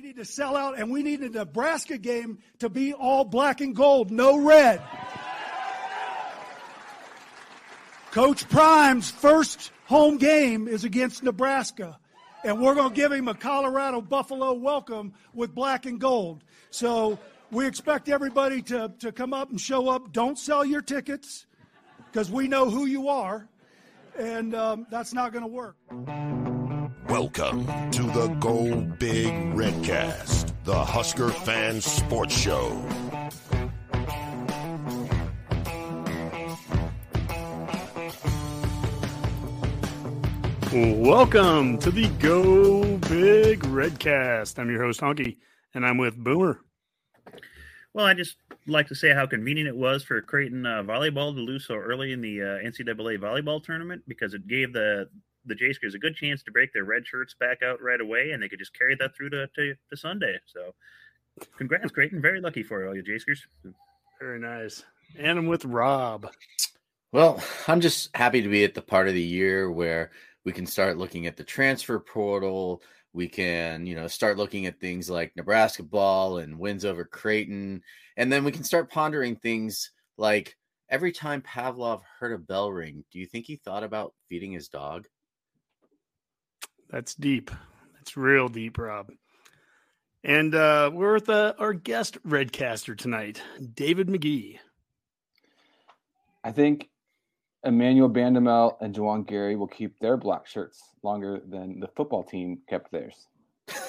need to sell out, and we need a Nebraska game to be all black and gold, no red. Coach Prime's first home game is against Nebraska, and we're going to give him a Colorado Buffalo welcome with black and gold. So we expect everybody to, to come up and show up. Don't sell your tickets because we know who you are, and um, that's not going to work. Welcome to the Go Big Redcast, the Husker Fan Sports Show. Welcome to the Go Big Redcast. I'm your host, Honky, and I'm with Boomer. Well, I just like to say how convenient it was for Creighton uh, volleyball to lose so early in the uh, NCAA volleyball tournament because it gave the the Jayskers a good chance to break their red shirts back out right away, and they could just carry that through to, to, to Sunday. So, congrats, Creighton! Very lucky for you, all you Jayskers. Very nice. And I'm with Rob. Well, I'm just happy to be at the part of the year where we can start looking at the transfer portal. We can, you know, start looking at things like Nebrasketball and wins over Creighton. And then we can start pondering things like every time Pavlov heard a bell ring, do you think he thought about feeding his dog? That's deep. That's real deep, Rob. And uh, we're with uh, our guest redcaster tonight, David McGee. I think Emmanuel Bandoumel and Juwan Gary will keep their black shirts longer than the football team kept theirs.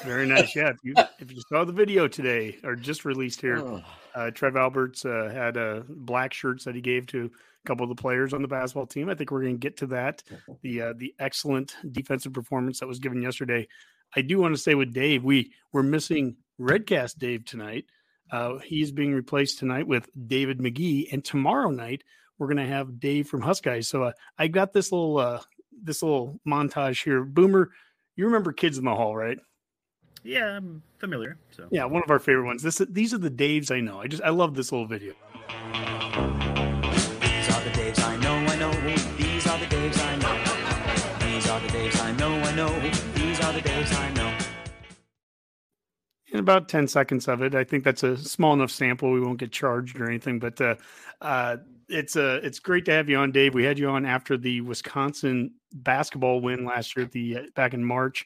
Very nice. Yeah. If you, if you saw the video today or just released here, oh. uh, Trev Alberts uh, had uh, black shirts that he gave to a couple of the players on the basketball team. I think we're going to get to that. The uh, the excellent defensive performance that was given yesterday. I do want to say with Dave, we we're missing Redcast Dave tonight. Uh, he's being replaced tonight with David McGee, and tomorrow night we're going to have Dave from Huskies. So uh, I got this little uh, this little montage here. Boomer, you remember Kids in the Hall, right? Yeah, I'm familiar. So yeah, one of our favorite ones. This these are the Daves I know. I just I love this little video. These are the Daves I know. I know. These are the Daves I know. These are the Daves I know. I know. These are the Daves I know. In about 10 seconds of it. I think that's a small enough sample. We won't get charged or anything, but uh, uh, it's uh, it's great to have you on, Dave. We had you on after the Wisconsin basketball win last year, at the uh, back in March.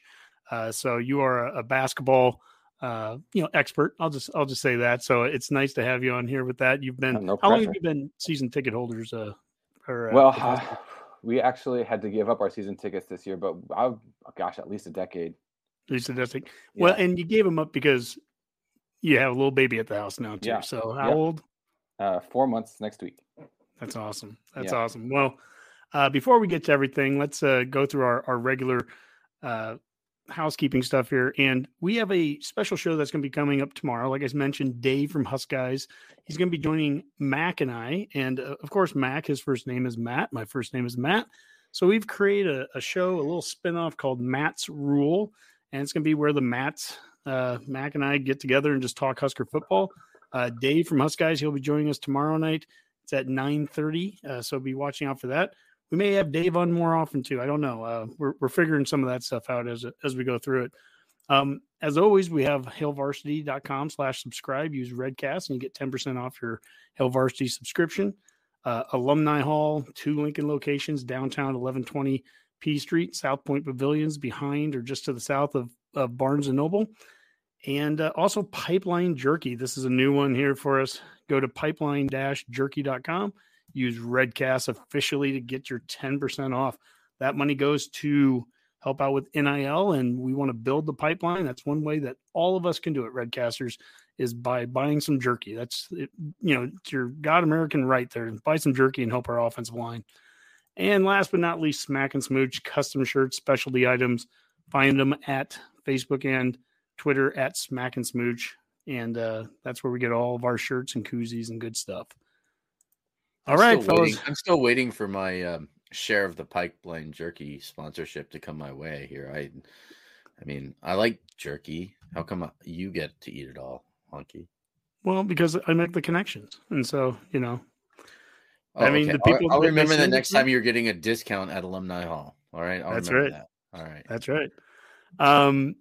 Uh, so you are a, a basketball, uh, you know, expert. I'll just I'll just say that. So it's nice to have you on here with that. You've been no how long have you been season ticket holders? Uh, for, uh, well, we actually had to give up our season tickets this year, but I've gosh, at least a decade. At least a decade. Yeah. Well, and you gave them up because you have a little baby at the house now too. Yeah. So how yeah. old? Uh, four months next week. That's awesome. That's awesome. Well, uh, before we get to everything, let's uh, go through our, our regular uh, housekeeping stuff here. And we have a special show that's going to be coming up tomorrow. Like I mentioned, Dave from Huskies. He's going to be joining Mac and I. And uh, of course, Mac, his first name is Matt. My first name is Matt. So we've created a, a show, a little spinoff called Matt's Rule. And it's going to be where the Matts, uh, Mac and I get together and just talk Husker football. Uh, Dave from Huskies, he'll be joining us tomorrow night. It's at 9:30, uh, so be watching out for that. We may have Dave on more often too. I don't know. Uh, we're we're figuring some of that stuff out as as we go through it. Um, as always, we have hailvarsity.com slash subscribe. Use Redcast and you get 10% off your Hail Varsity subscription. Uh, Alumni Hall, two Lincoln locations, downtown 1120 P Street, South Point Pavilions, behind or just to the south of, of Barnes and Noble and uh, also pipeline jerky this is a new one here for us go to pipeline-jerky.com use redcast officially to get your 10% off. That money goes to help out with nil and we want to build the pipeline. That's one way that all of us can do it redcasters is by buying some jerky. That's it, you know it's your god american right there. Buy some jerky and help our offensive line. And last but not least smack and smooch custom shirts specialty items. Find them at facebook and Twitter at Smack and Smooch, and uh, that's where we get all of our shirts and koozies and good stuff. All I'm right, fellas. Waiting. I'm still waiting for my um, share of the pipeline jerky sponsorship to come my way here. I, I mean, I like jerky. How come you get to eat it all, Honky? Well, because I make the connections, and so you know. Oh, I mean, okay. the people. I'll, I'll remember the next time you're getting a discount at Alumni Hall. All right, that's right. That. All right, that's right. Um,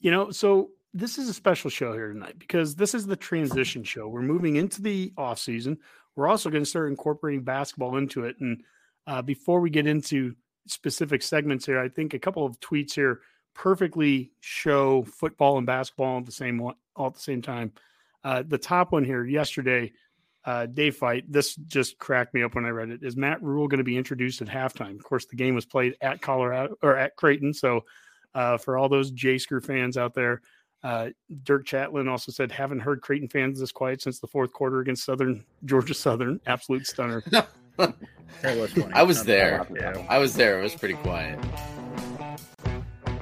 you know, so this is a special show here tonight because this is the transition show. We're moving into the off season. We're also going to start incorporating basketball into it. And uh, before we get into specific segments here, I think a couple of tweets here perfectly show football and basketball at the same one, all at the same time. Uh, the top one here yesterday, uh, day fight. This just cracked me up when I read it. Is Matt Rhule going to be introduced at halftime? Of course, the game was played at Colorado or at Creighton. So, uh, for all those J-Screw fans out there, uh, Dirk Chatelain also said, haven't heard Creighton fans this quiet since the fourth quarter against Southern Georgia Southern. Absolute stunner. Was. I was there. Yeah. I was there. It was pretty quiet.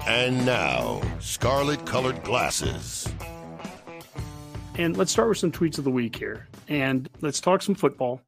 And now, scarlet colored glasses. And let's start with some tweets of the week here. And let's talk some football.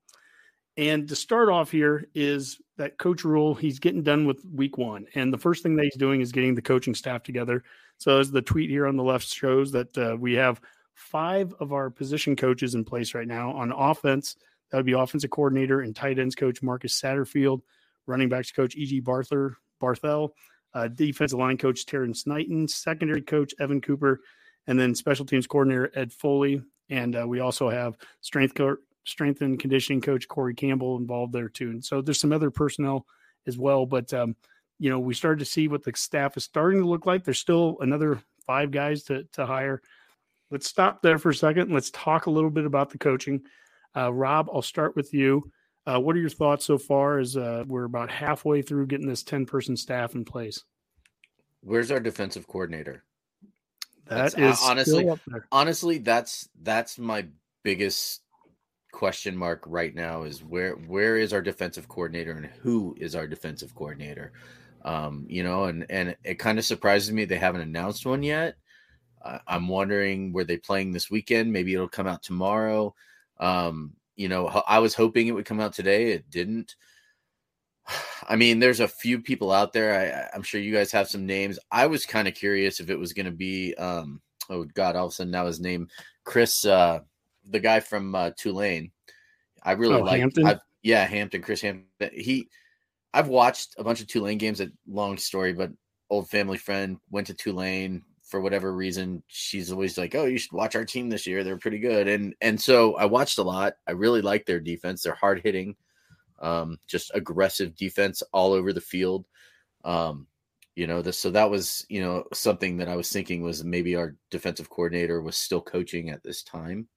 And to start off here is that Coach Rhule, he's getting done with week one. And the first thing that he's doing is getting the coaching staff together. So, as the tweet here on the left shows, that uh, we have five of our position coaches in place right now. On offense, that would be offensive coordinator and tight ends coach Marcus Satterfield, running backs coach E.J. Barther, Barthel, uh, defensive line coach Terrence Knighton, secondary coach Evan Cooper, and then special teams coordinator Ed Foley. And uh, we also have strength strength and conditioning coach Corey Campbell involved there too. And so there's some other personnel as well. But um, you know, we started to see what the staff is starting to look like. There's still another five guys to to hire. Let's stop there for a second. Let's talk a little bit about the coaching. Uh, Rob, I'll start with you. Uh, what are your thoughts so far? As uh, we're about halfway through getting this ten person staff in place. Where's our defensive coordinator? That That's- is uh, honestly- still up there. Honestly, that's that's my biggest question mark right now is where where is our defensive coordinator and who is our defensive coordinator? Um, you know, and and it kind of surprises me they haven't announced one yet. Uh, I'm wondering were they playing this weekend? Maybe it'll come out tomorrow. Um, you know, I was hoping it would come out today. It didn't. I mean, there's a few people out there. I, I'm sure you guys have some names. I was kind of curious if it was going to be, um, oh God, all of a sudden now his name, Chris, uh, the guy from uh, Tulane. I really Oh, like, yeah, Hampton, Chris Hampton. He, I've watched a bunch of Tulane games. A long story, but old family friend went to Tulane for whatever reason. She's always like, "Oh, you should watch our team this year. They're pretty good." And and so I watched a lot. I really like their defense. They're hard hitting, um, just aggressive defense all over the field. Um, you know, this so that was you know something that I was thinking was maybe our defensive coordinator was still coaching at this time,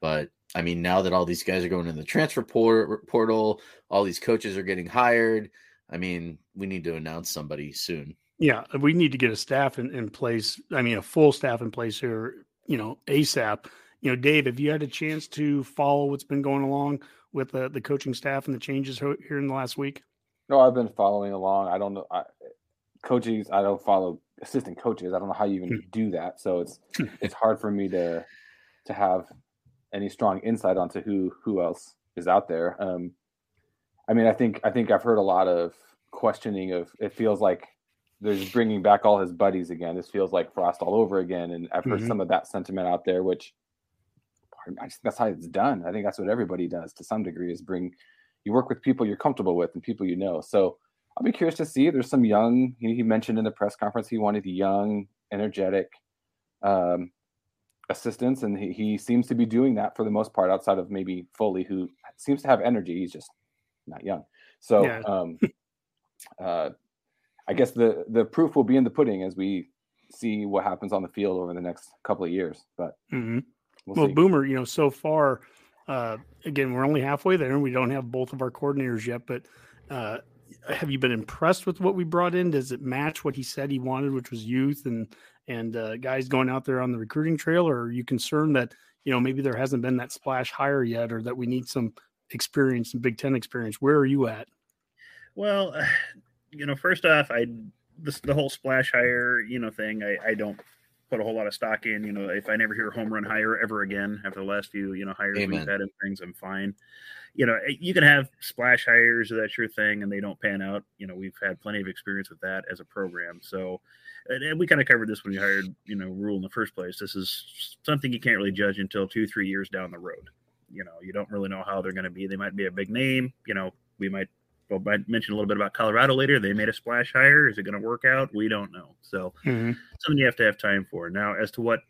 but I mean, now that all these guys are going in the transfer por- portal, all these coaches are getting hired. I mean, we need to announce somebody soon. Yeah, we need to get a staff in, in place. I mean, a full staff in place here, you know, ASAP. You know, Dave, have you had a chance to follow what's been going along with the, the coaching staff and the changes here in the last week? No, I've been following along. I don't know. I, coaches, I don't follow assistant coaches. I don't know how you even hmm. do that. So it's hmm. it's hard for me to to have any strong insight onto who who else is out there. Um, I mean, I think I think I've heard a lot of questioning of. It feels like there's bringing back all his buddies again. This feels like Frost all over again, and I've heard Mhm. some of that sentiment out there, which I just, that's how it's done. I think that's what everybody does to some degree is bring you work with people you're comfortable with and people you know. So I'll be curious to see. There's some young. He, he mentioned in the press conference he wanted young, energetic um, assistants, and he, he seems to be doing that for the most part. Outside of maybe Foley, who seems to have energy, he's just not young. So Yeah. um, uh, I guess the the proof will be in the pudding as we see what happens on the field over the next couple of years. But Mm-hmm. we'll, Well. Boomer, you know, so far, uh, again, we're only halfway there and we don't have both of our coordinators yet, but uh, have you been impressed with what we brought in? Does it match what he said he wanted, which was youth and and uh, guys going out there on the recruiting trail, or are you concerned that you know maybe there hasn't been that splash hire yet, or that we need some experience, some Big Ten experience? Where are you at? Well, you know, first off, I the whole splash hire, you know, thing. I, I don't put a whole lot of stock in. You know, if I never hear home run hire ever again after the last few, you know, hires Amen. we've had and things, I'm fine. You know, eh, you can have splash hires, that's your thing, and they don't pan out. You know, we've had plenty of experience with that as a program. So, and, and we kind of covered this when we hired, you know, Rhule in the first place. This is something you can't really judge until two, three years down the road. You know, you don't really know how they're going to be. They might be a big name. You know, we might well, I mentioned a little bit about Colorado later. They made a splash hire. Is it going to work out? We don't know. So Mm-hmm. something you have to have time for. Now, as to what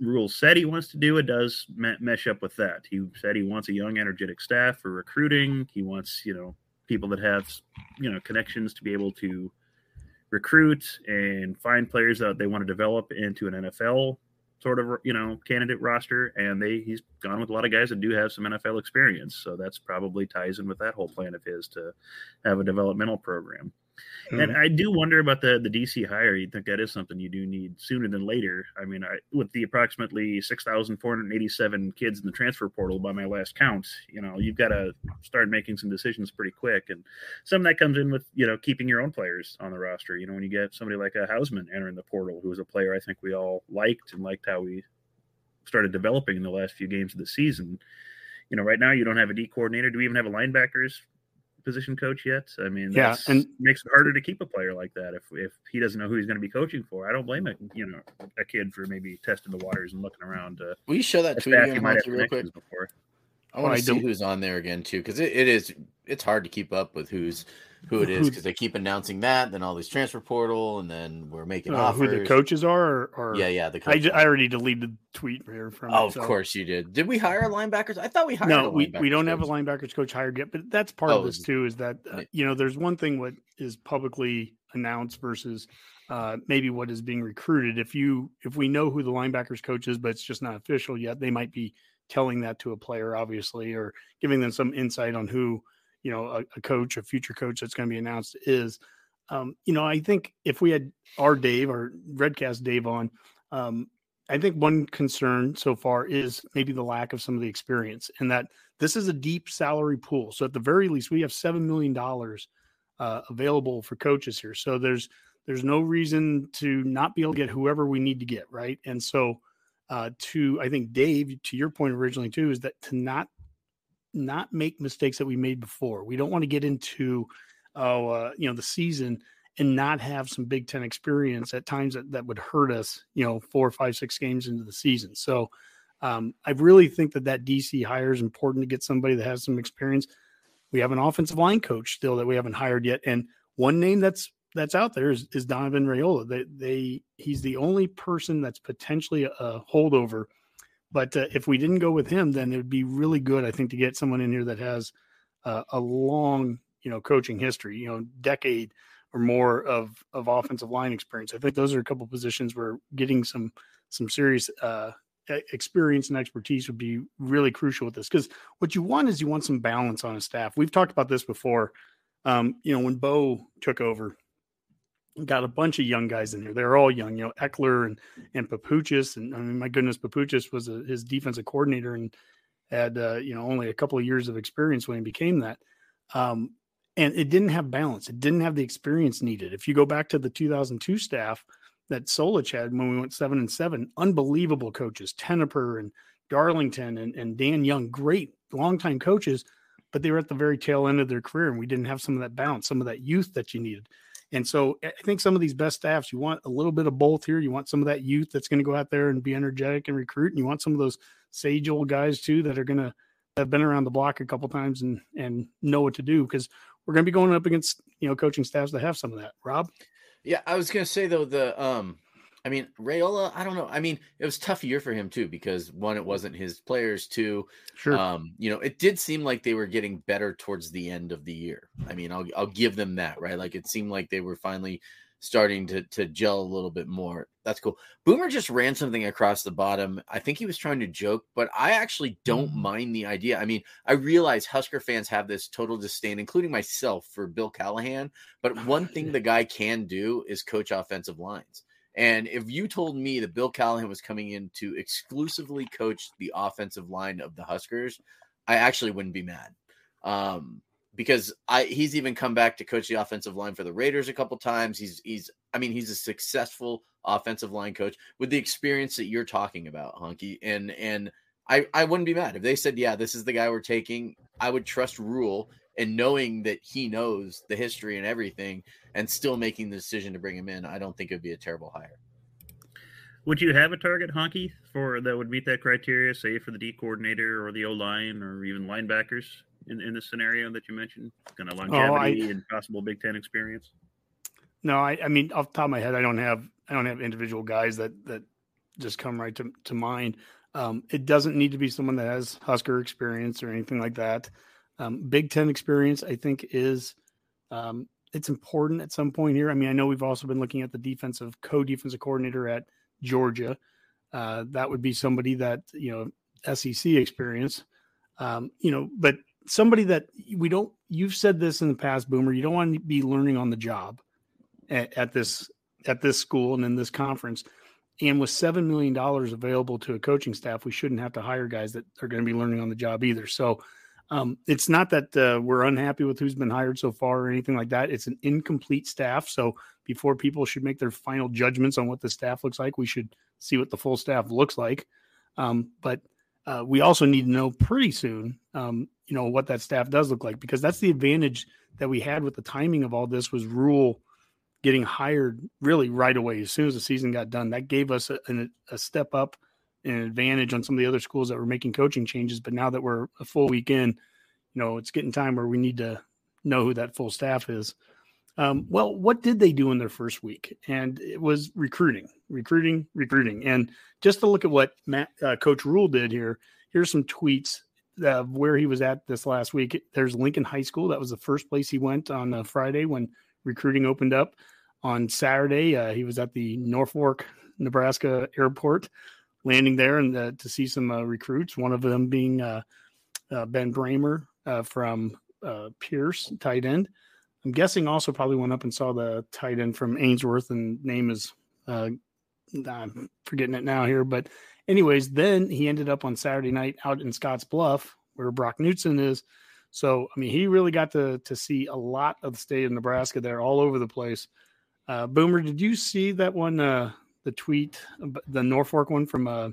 Rhule said he wants to do, it does me- mesh up with that. He said he wants a young, energetic staff for recruiting. He wants, you know, people that have, you know, connections to be able to recruit and find players that they want to develop into an NFL sort of, you know, candidate roster. And they he's gone with a lot of guys that do have some NFL experience. So that's probably ties in with that whole plan of his to have a developmental program. And mm-hmm. I do wonder about the the DC hire. You think that is something you do need sooner than later? I mean, I, with the approximately six thousand four hundred eighty seven kids in the transfer portal by my last count, you know, you've got to start making some decisions pretty quick. And some of that comes in with you know keeping your own players on the roster. You know, when you get somebody like a Hausmann entering the portal, who was a player I think we all liked and liked how we started developing in the last few games of the season. You know, right now you don't have a D coordinator. Do we even have a linebackers position coach yet? I mean, Yeah, and- makes it harder to keep a player like that if if he doesn't know who he's going to be coaching for. I don't blame a you know a kid for maybe testing the waters and looking around. Uh, Will you show that a tweet again, he might have Monty, real quick? before. I want to see don't- who's on there again too, because it, it is it's hard to keep up with who's who it is because they keep announcing that, then all these transfer portal, and then we're making Uh, offers. who the coaches are, or, or Yeah, yeah, the I, I already deleted the tweet here from. oh, it, of course you did. Did we hire linebackers? I thought we hired. No, we, we don't have a coach. linebackers coach hired yet, but that's part Oh, of this too. Is that uh, you know there's one thing what is publicly announced versus uh, maybe what is being recruited. If you if we know who the linebackers coach is, but it's just not official yet, they might be telling that to a player, obviously, or giving them some insight on who you know a, a coach, a future coach that's going to be announced is. Um, you know, I think if we had our Dave or Redcast Dave on, um, I think one concern so far is maybe the lack of some of the experience, and that this is a deep salary pool. So at the very least, we have seven million dollars uh, available for coaches here. So there's there's no reason to not be able to get whoever we need to get, right? And so uh, to I think Dave, to your point originally too, is that to not not make mistakes that we made before. We don't want to get into oh uh, you know the season and not have some Big Ten experience at times that, that would hurt us, you know, four, five, six games into the season. So um, I really think that that DC hire is important to get somebody that has some experience. We have an offensive line coach still that we haven't hired yet, and one name that's that's out there is, is Donovan Raiola. They they he's the only person that's potentially a holdover. But uh, if we didn't go with him, then it would be really good, I think, to get someone in here that has uh, a long, you know, coaching history, you know, decade or more of of offensive line experience. I think those are a couple positions where getting some some serious uh, experience and expertise would be really crucial with this. Because what you want is you want some balance on a staff. We've talked about this before. Um, you know, when Bo took over, got a bunch of young guys in here. They're all young. You know, Eckler and and Papuchis, and I mean, my goodness, Papuchis was a, his defensive coordinator and had uh, you know only a couple of years of experience when he became that. Um, and it didn't have balance. It didn't have the experience needed. If you go back to the 2002 staff that Solich had when we went seven and seven, unbelievable coaches, Tenopir and Darlington and, and Dan Young, great longtime coaches, but they were at the very tail end of their career, and we didn't have some of that balance, some of that youth that you needed. And so I think some of these best staffs, you want a little bit of both here. You want some of that youth that's going to go out there and be energetic and recruit, and you want some of those sage old guys too that are going to have been around the block a couple times and and know what to do because we're going to be going up against you know coaching staffs that have some of that. Rob, Yeah, I was gonna say though the um, I mean Raiola. I don't know. I mean, it was a tough year for him too because one, it wasn't his players. Two, sure, um, you know, it did seem like they were getting better towards the end of the year. I mean, I'll I'll give them that, right? Like it seemed like they were finally starting to to gel a little bit more. That's cool. Boomer just ran something across the bottom. I think he was trying to joke, but I actually don't mind the idea. I mean, I realize Husker fans have this total disdain, including myself, for Bill Callahan. But one thing the guy can do is coach offensive lines. And if you told me that Bill Callahan was coming in to exclusively coach the offensive line of the Huskers, I actually wouldn't be mad. Um, because I he's even come back to coach the offensive line for the Raiders a couple times. He's he's I mean he's a successful offensive line coach with the experience that you're talking about, Honky. And and I I wouldn't be mad if they said, yeah, this is the guy we're taking. I would trust Rhule and knowing that he knows the history and everything, and still making the decision to bring him in. I don't think it'd be a terrible hire. Would you have a target honky for that would meet that criteria, say for the D coordinator or the O line or even linebackers? in, in the scenario that you mentioned? Kind of longevity oh, I, and possible Big Ten experience. No, I, I mean, off the top of my head, I don't have I don't have individual guys that that just come right to to mind. Um, it doesn't need to be someone that has Husker experience or anything like that. Um, Big Ten experience, I think, is um, it's important at some point here. I mean, I know we've also been looking at the defensive co-defensive coordinator at Georgia. Uh, that would be somebody that you know SEC experience. Um, you know, but somebody that we don't. You've said this in the past, Boomer. You don't want to be learning on the job at, at this at this school and in this conference. And with $7 million available to a coaching staff, we shouldn't have to hire guys that are going to be learning on the job either. So um, it's not that uh, we're unhappy with who's been hired so far or anything like that. It's an incomplete staff. So before people should make their final judgments on what the staff looks like, we should see what the full staff looks like. Um, but uh, we also need to know pretty soon, um, you know, what that staff does look like because that's the advantage that we had with the timing of all this was Rhule getting hired really right away as soon as the season got done. That gave us a, a step up an advantage on some of the other schools that were making coaching changes. But now that we're a full week in, you know, it's getting time where we need to know who that full staff is. Um, well, what did they do in their first week? And it was recruiting, recruiting, recruiting. And just to look at what Matt, uh, Coach Rhule did here, here's some tweets of where he was at this last week. There's Lincoln High School. That was the first place he went on Friday when recruiting opened up. On Saturday, uh, he was at the Norfolk, Nebraska airport, landing there and uh, to see some uh, recruits. One of them being uh, uh, Ben Brahmer from Pierce, tight end. I'm guessing also probably went up and saw the tight end from Ainsworth, and name is I'm forgetting it now here. But anyways, then he ended up on Saturday night out in Scottsbluff, where Brock Knutson is so, I mean, he really got to to see a lot of the state of Nebraska there, all over the place. Uh, Boomer, did you see that one? The tweet, the Norfolk one from uh,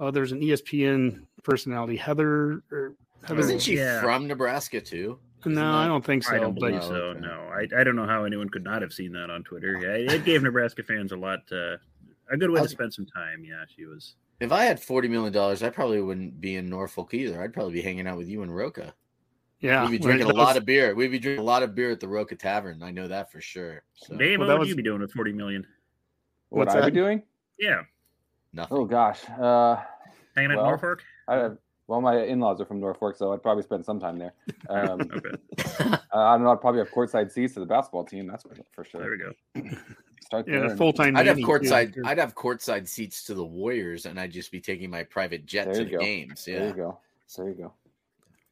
oh, there's an ESPN personality, Heather. Or Heather Isn't she yeah. from Nebraska too? Isn't no, that, I don't think so. I don't believe but, so. Okay. No, I, I don't know how anyone could not have seen that on Twitter. Yeah, it gave Nebraska fans a lot, uh, a good way to spend some time. Yeah, she was. If I had forty million dollars, I probably wouldn't be in Norfolk either. I'd probably be hanging out with you and Roca. Yeah, we'd be drinking a lot of beer. We'd be drinking a lot of beer at the Roca Tavern. I know that for sure. So. Dave, well, what would was... you be doing with forty million? What I be doing? Yeah, nothing. Oh gosh, uh, hanging well, at Norfolk. I, well, my in-laws are from Norfolk, so I'd probably spend some time there. Um, okay. uh, I don't know. I'd probably have courtside seats to the basketball team. That's for, for sure. There we go. Start yeah, full time. I'd have courtside. I'd have courtside seats to the Warriors, and I'd just be taking my private jet there to the go. games. Yeah. There you go. There you go.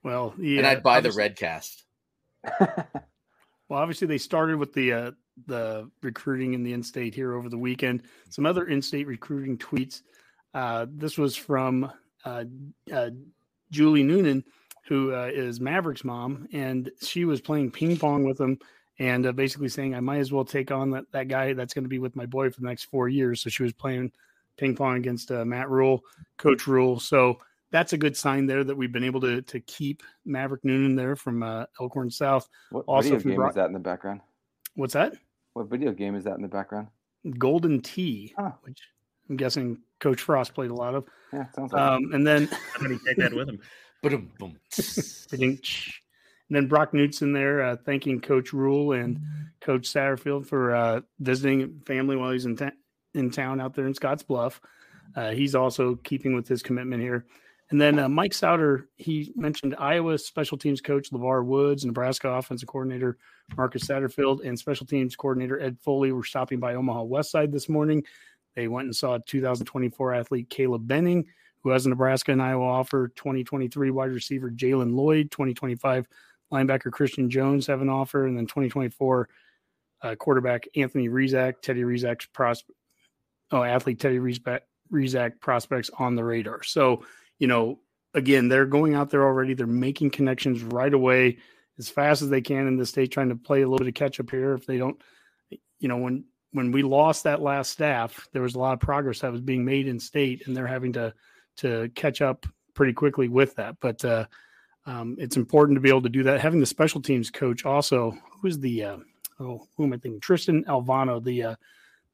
Well, yeah, and I'd buy the red cast. well, obviously they started with the uh, the recruiting in the in-state here over the weekend. Some other in-state recruiting tweets. Uh, this was from uh, uh Julie Noonan, who uh, is Maverick's mom, and she was playing ping pong with him and uh, basically saying, I might as well take on that, that guy that's going to be with my boy for the next four years. So she was playing ping pong against Matt Rhule, Coach Rhule. So that's a good sign there that we've been able to to keep Maverick Noonan there from uh, Elkhorn South. What also video game brought, is that in the background? What's that? What video game is that in the background? Golden Tee, huh. which I'm guessing Coach Frost played a lot of. Yeah, sounds like. Um, and then somebody take that with him. boom, boom. and then Brock Knutson there, uh, thanking Coach Rhule and Coach Satterfield for uh, visiting family while he's in, ta- in town out there in Scottsbluff. Uh, he's also keeping with his commitment here. And then uh, Mike Sauter, he mentioned Iowa special teams coach LeVar Woods, Nebraska offensive coordinator Marcus Satterfield, and special teams coordinator Ed Foley were stopping by Omaha West Side this morning. They went and saw 2024 athlete Caleb Benning, who has a Nebraska and Iowa offer, 2023 wide receiver Jalen Lloyd, 2025 linebacker Christian Jones have an offer, and then 2024 uh, quarterback Anthony Rizak, Teddy Rizak's prospect, oh, athlete Teddy Rizak, Rizak prospects on the radar. So, you know, again, they're going out there already. They're making connections right away as fast as they can in the state, trying to play a little bit of catch up here. If they don't, you know, when when we lost that last staff, there was a lot of progress that was being made in state, and they're having to to catch up pretty quickly with that. But uh, um, it's important to be able to do that. Having the special teams coach also, who's the uh, oh, who am I thinking? Tristan Alvano, the uh,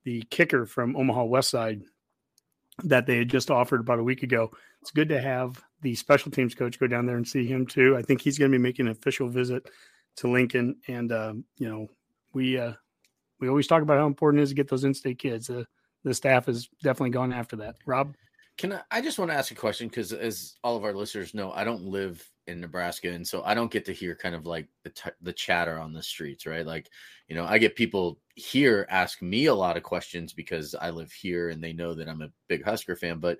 the kicker from Omaha West Side that they had just offered about a week ago. It's good to have the special teams coach go down there and see him too. I think he's going to be making an official visit to Lincoln, and um, you know we uh, we always talk about how important it is to get those in-state kids. Uh, the staff has definitely gone after that. Rob, can I? I just want to ask a question because, as all of our listeners know, I don't live in Nebraska, and so I don't get to hear kind of like the t- the chatter on the streets, right? Like, you know, I get people here ask me a lot of questions because I live here and they know that I'm a big Husker fan, but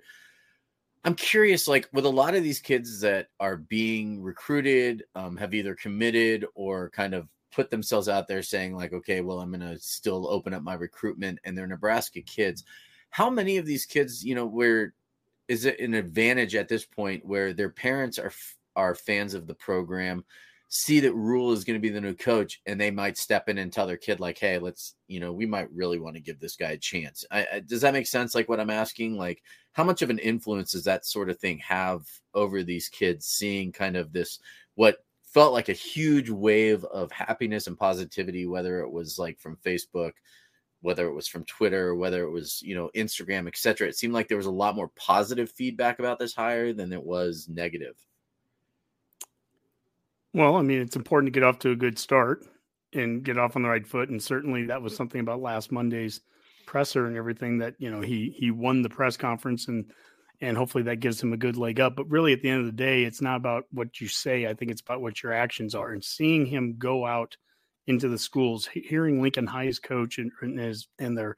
I'm curious, like with a lot of these kids that are being recruited, um, have either committed or kind of put themselves out there saying like, okay, well, I'm to still open up my recruitment, and they're Nebraska kids. How many of these kids, you know, where is it an advantage at this point where their parents are are fans of the program? see that Rhule is going to be the new coach, and they might step in and tell their kid, like, "Hey, let's, you know, we might really want to give this guy a chance." I, I, does that make sense? Like what I'm asking, like, how much of an influence does that sort of thing have over these kids seeing kind of this what felt like a huge wave of happiness and positivity, whether it was like from Facebook, whether it was from Twitter, whether it was you know Instagram, etc. It seemed like there was a lot more positive feedback about this hire than it was negative. Well, I mean, it's important to get off to a good start and get off on the right foot. And certainly that was something about last Monday's presser and everything that, you know, he he won the press conference and and hopefully that gives him a good leg up. But really at the end of the day, it's not about what you say. I think it's about what your actions are. And seeing him go out into the schools, hearing Lincoln High's coach and, and his and their,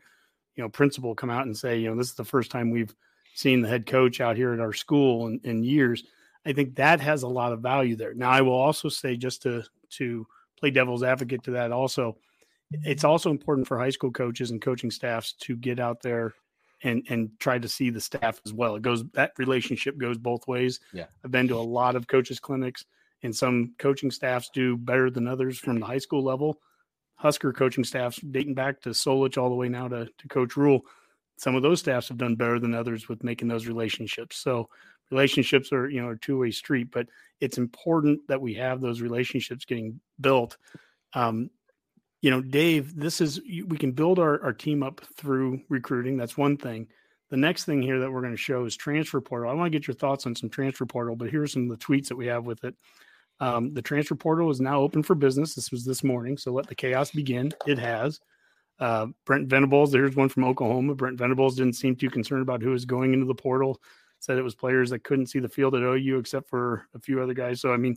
you know, principal come out and say, you know, this is the first time we've seen the head coach out here at our school in, in years I think that has a lot of value there. Now, I will also say, just to to play devil's advocate to that, also, it's also important for high school coaches and coaching staffs to get out there and and try to see the staff as well. It goes that relationship goes both ways. Yeah, I've been to a lot of coaches clinics, and some coaching staffs do better than others from the high school level. Husker coaching staffs dating back to Solich all the way now to, to Coach Rhule. Some of those staffs have done better than others with making those relationships. So relationships are you know a two-way street but it's important that we have those relationships getting built. Um, you know dave this is we can build our, our team up through recruiting that's one thing. The next thing here that we're going to show is transfer portal. I want to get your thoughts on some transfer portal but here's some of the tweets that we have with it. Um, the transfer portal is now open for business. This was this morning so let the chaos begin. It has. Uh, Brent Venables, there's one from Oklahoma. Brent Venables didn't seem too concerned about who is going into the portal said it was players that couldn't see the field at OU except for a few other guys. So I mean,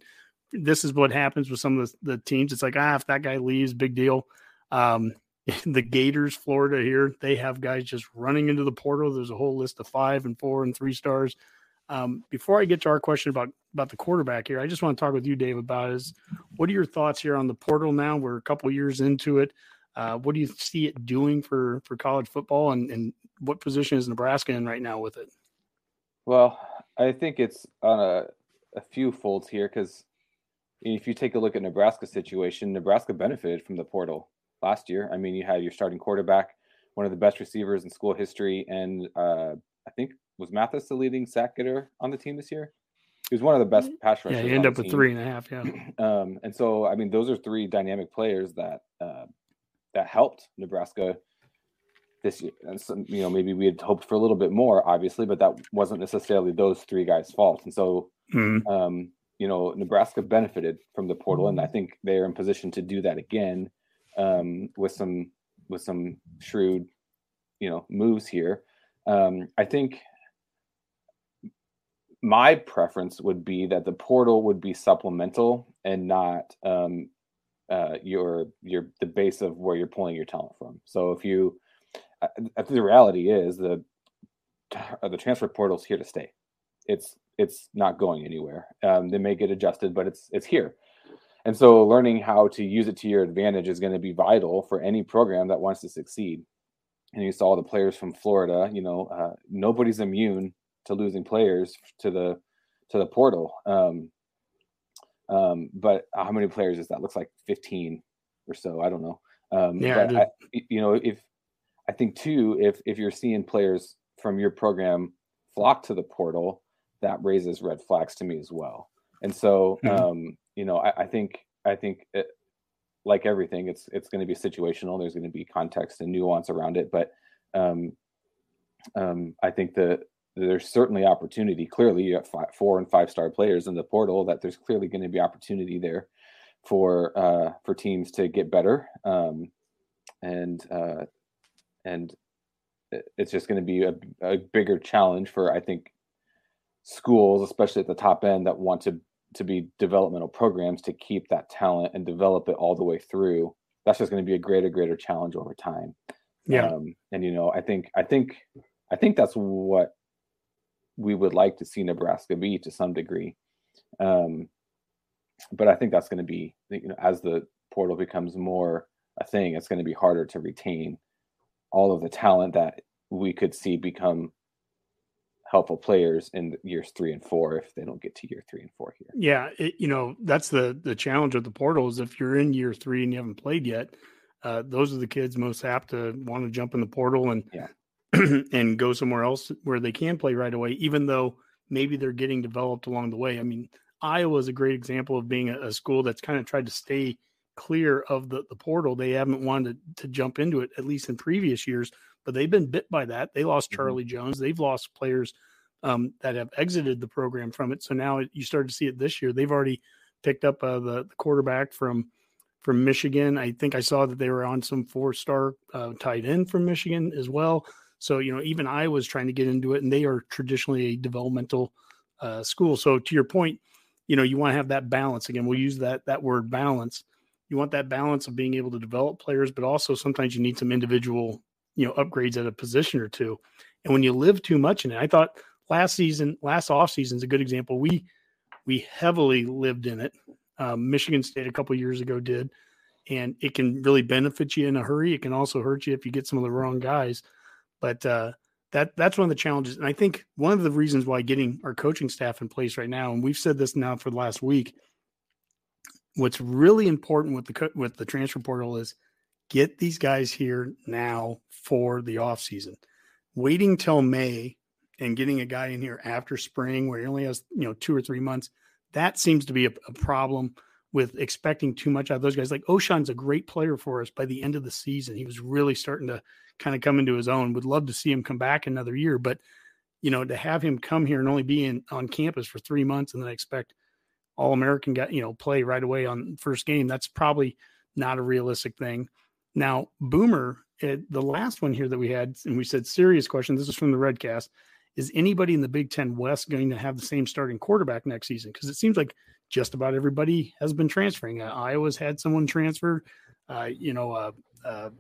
this is what happens with some of the, the teams. It's like ah, if that guy leaves, big deal. Um, the Gators, Florida here, they have guys just running into the portal. There's a whole list of five and four and three stars. Um, before I get to our question about about the quarterback here, I just want to talk with you, Dave, about is what are your thoughts here on the portal now? We're a couple years into it. Uh, what do you see it doing for for college football, and, and what position is Nebraska in right now with it? Well, I think it's on a, a few folds here because if you take a look at Nebraska's situation, Nebraska benefited from the portal last year. I mean, you had your starting quarterback, one of the best receivers in school history, and uh, I think was Mathis the leading sack getter on the team this year. He was one of the best pass rushers. Yeah, he ended up with three and a half. Yeah. Um, and so, I mean, those are three dynamic players that uh, that helped Nebraska this year. And so, you know, maybe we had hoped for a little bit more, obviously, but that wasn't necessarily those three guys' fault. And so, mm-hmm. um, you know, Nebraska benefited from the portal, and I think they're in position to do that again um, with some with some shrewd, you know, moves here. Um, I think my preference would be that the portal would be supplemental and not um, uh, your your the base of where you're pulling your talent from. So if you I, think the reality is the the transfer portal is here to stay. It's it's not going anywhere. Um, they may get adjusted, but it's it's here. And so learning how to use it to your advantage is going to be vital for any program that wants to succeed. And you saw the players from Florida, you know, uh, nobody's immune to losing players to the to the portal. Um, um, but how many players is that? Looks like 15 or so. I don't know. Um, yeah, but I, you know, if I think too, if if you're seeing players from your program flock to the portal, that raises red flags to me as well. And so, mm-hmm. um, you know, I, I, think I think it, like everything, it's it's going to be situational. There's going to be context and nuance around it, but um, um, I think that there's certainly opportunity. Clearly, you have five, four and five star players in the portal. That there's clearly going to be opportunity there for uh, for teams to get better, um, and uh, and it's just going to be a, a bigger challenge for I think schools, especially at the top end, that want to to be developmental programs to keep that talent and develop it all the way through. That's just going to be a greater, greater challenge over time. Yeah. Um, and you know, I think, I think, I think that's what we would like to see Nebraska be to some degree. Um, but I think that's going to be, you know, as the portal becomes more a thing, it's going to be harder to retain all of the talent that we could see become helpful players in years three and four if they don't get to year three and four here. Yeah, it, you know that's the the challenge of the portal is if you're in year three and you haven't played yet, uh, those are the kids most apt to want to jump in the portal and yeah. and go somewhere else where they can play right away, even though maybe they're getting developed along the way. I mean, Iowa is a great example of being a, a school that's kind of tried to stay clear of the, the portal. They haven't wanted to, to jump into it, at least in previous years, but they've been bit by that. They lost Mm-hmm. Charlie Jones. They've lost players um, that have exited the program from it. So now you start to see it this year. They've already picked up uh, the, the quarterback from from Michigan. I think I saw that they were on some four star uh, tight end from Michigan as well. So you know, even I was trying to get into it, and they are traditionally a developmental uh, school. So to your point, you know, you want to have that balance. Again, we'll use that that word balance. You want that balance of being able to develop players, but also sometimes you need some individual, you know, upgrades at a position or two. And when you live too much in it, I thought last season, last off season is a good example. We we heavily lived in it. Um, Michigan State a couple years ago did, and it can really benefit you in a hurry. It can also hurt you if you get some of the wrong guys. But uh, that that's one of the challenges, and I think one of the reasons why getting our coaching staff in place right now, and we've said this now for the last week. What's really important with the with the transfer portal is get these guys here now for the off season. Waiting till May and getting a guy in here after spring where he only has you know two or three months that seems to be a, a, problem with expecting too much out of those guys. Like Ochaun's a great player for us by the end of the season. He was really starting to kind of come into his own. Would love to see him come back another year but you know to have him come here and only be in on campus for three months and then expect all american guy you know play right away on first game that's probably not a realistic thing now boomer it, the last one here that we had and we said serious question this is from the redcast is anybody in the Big Ten West going to have the same starting quarterback next season? Because it seems like just about everybody has been transferring. Uh, Iowa's had someone transfer. Uh, you know, uh, uh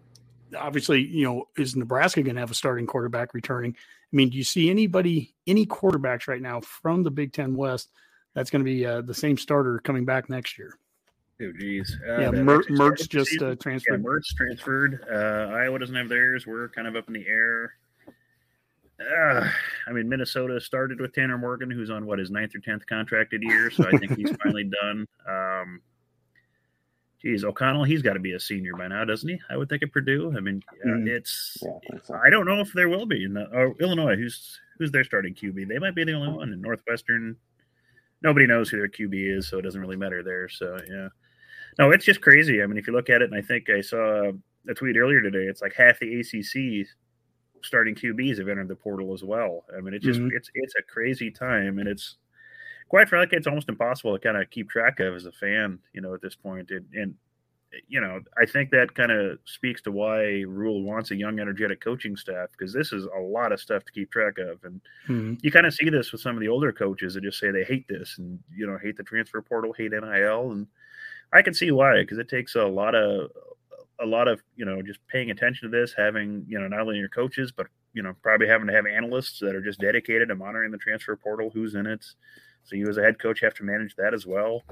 obviously, you know, is Nebraska going to have a starting quarterback returning? I mean, do you see anybody, any quarterbacks right now from the Big Ten West that's going to be uh, the same starter coming back next year? Oh, geez. yeah, Mer- Mertz just uh, transferred. Yeah, Mertz transferred. Iowa doesn't have theirs. We're kind of up in the air. Uh, I mean, Minnesota started with Tanner Morgan, who's on what his ninth or tenth contracted year, so I think he's finally done. Um, geez, O'Connell, he's got to be a senior by now, doesn't he? I would think at Purdue. I mean, uh, mm-hmm. it's. Yeah, I, so. I, don't know if there will be in the, oh, Illinois. Who's who's their starting QB? They might be the only one in Northwestern. Nobody knows who their QB is, so it doesn't really matter there. So yeah, no, it's just crazy. I mean, if you look at it, and I think I saw a tweet earlier today. It's like half the ACC starting QBs have entered the portal as well. I mean, it's just mm-hmm. it's it's a crazy time, and it's quite frankly, it's almost impossible to kind of keep track of as a fan, you know, at this point. And, and you know, I think that kind of speaks to why Rhule wants a young, energetic coaching staff because this is a lot of stuff to keep track of, and mm-hmm. you kind of see this with some of the older coaches that just say they hate this and you know hate the transfer portal, hate NIL, and I can see why because it takes a lot of a lot of you know just paying attention to this having you know not only your coaches but you know probably having to have analysts that are just dedicated to monitoring the transfer portal who's in it so you as a head coach have to manage that as well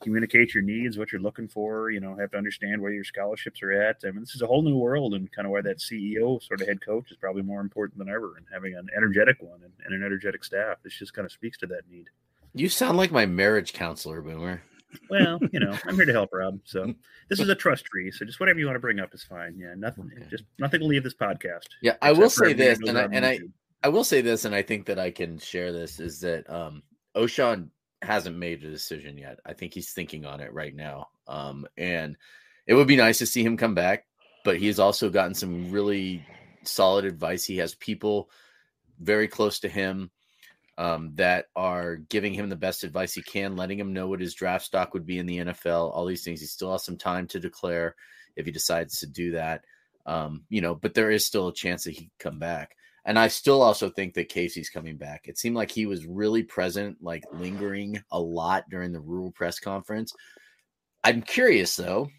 communicate your needs what you're looking for you know have to understand where your scholarships are at i mean this is a whole new world and kind of why that ceo sort of head coach is probably more important than ever and having an energetic one and, and an energetic staff this just kind of speaks to that need you sound like my marriage counselor boomer well, you know, I'm here to help Rob. So this is a trust tree. So just whatever you want to bring up is fine. Yeah, nothing. Okay. Just nothing will leave this podcast. Yeah, I will say this, and I, and I, I will say this, and I think that I can share this is that um, Ochaun hasn't made a decision yet. I think he's thinking on it right now. Um, and it would be nice to see him come back, but he's also gotten some really solid advice. He has people very close to him um, that are giving him the best advice he can, letting him know what his draft stock would be in the NFL, all these things. He still has some time to declare if he decides to do that. Um, you know, but there is still a chance that he can come back. And I still also think that Casey's coming back. It seemed like he was really present, like lingering a lot during the Rhule press conference. I'm curious though,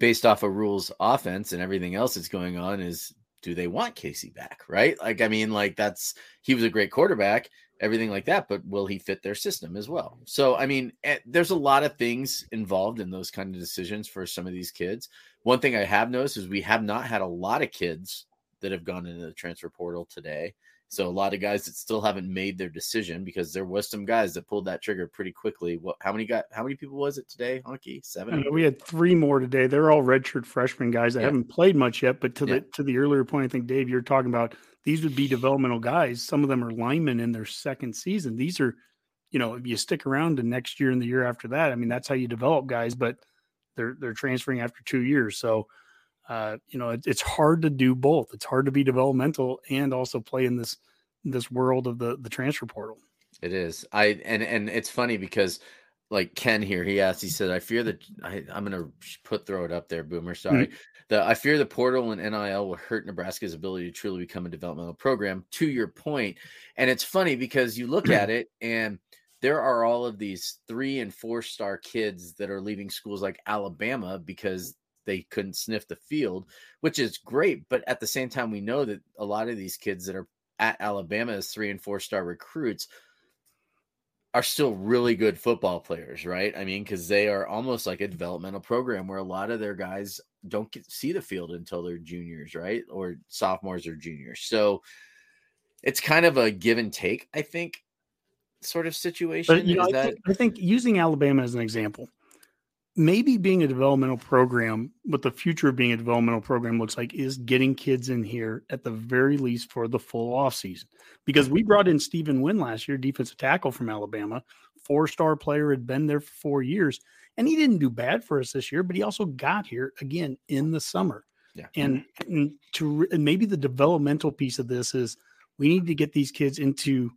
based off of Rhule's offense and everything else that's going on, is do they want Casey back? Right? Like, I mean, like that's he was a great quarterback everything like that but will he fit their system as well so i mean eh, there's a lot of things involved in those kind of decisions for some of these kids one thing i have noticed is we have not had a lot of kids that have gone into the transfer portal today so a lot of guys that still haven't made their decision because there was some guys that pulled that trigger pretty quickly. What? How many got? How many people was it today? Honky seven. Uh, we had three more today. They're all redshirt freshman guys that yeah. haven't played much yet. But to yeah. the to the earlier point, I think Dave, you're talking about these would be developmental guys. Some of them are linemen in their second season. These are, you know, if you stick around to next year and the year after that, I mean, that's how you develop guys. But they're they're transferring after two years, so. Uh, you know, it, it's hard to do both. It's hard to be developmental and also play in this this world of the the transfer portal. It is. I and and it's funny because like Ken here, he asked, he said, I fear that I, am gonna put throw it up there, boomer. Sorry. Mm-hmm. The I fear the portal and NIL will hurt Nebraska's ability to truly become a developmental program, to your point. And it's funny because you look at it and there are all of these three and four star kids that are leaving schools like Alabama because they couldn't sniff the field, which is great. But at the same time, we know that a lot of these kids that are at Alabama as three and four star recruits are still really good football players, right? I mean, because they are almost like a developmental program where a lot of their guys don't get see the field until they're juniors, right? Or sophomores or juniors. So it's kind of a give and take, I think, sort of situation. But, you know, I, that... think, I think using Alabama as an example, maybe being a developmental program, what the future of being a developmental program looks like is getting kids in here at the very least for the full offseason. Because we brought in Stephen Wynn last year, defensive tackle from Alabama, four star player, had been there for four years. And he didn't do bad for us this year, but he also got here again in the summer. Yeah. And, and to and maybe the developmental piece of this is we need to get these kids into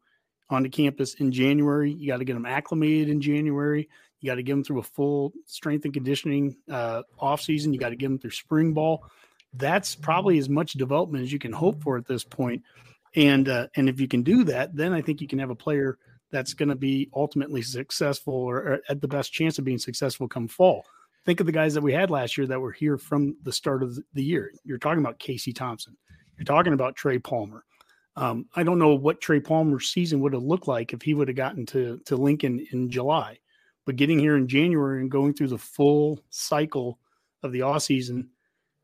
onto campus in January. You got to get them acclimated in January. You got to get them through a full strength and conditioning uh, off season. You got to get them through spring ball. That's probably as much development as you can hope for at this point. And uh, and if you can do that, then I think you can have a player that's going to be ultimately successful or, or at the best chance of being successful come fall. Think of the guys that we had last year that were here from the start of the year. You're talking about Casey Thompson. You're talking about Trey Palmer. Um, I don't know what Trey Palmer's season would have looked like if he would have gotten to to Lincoln in July. But getting here in January and going through the full cycle of the off season,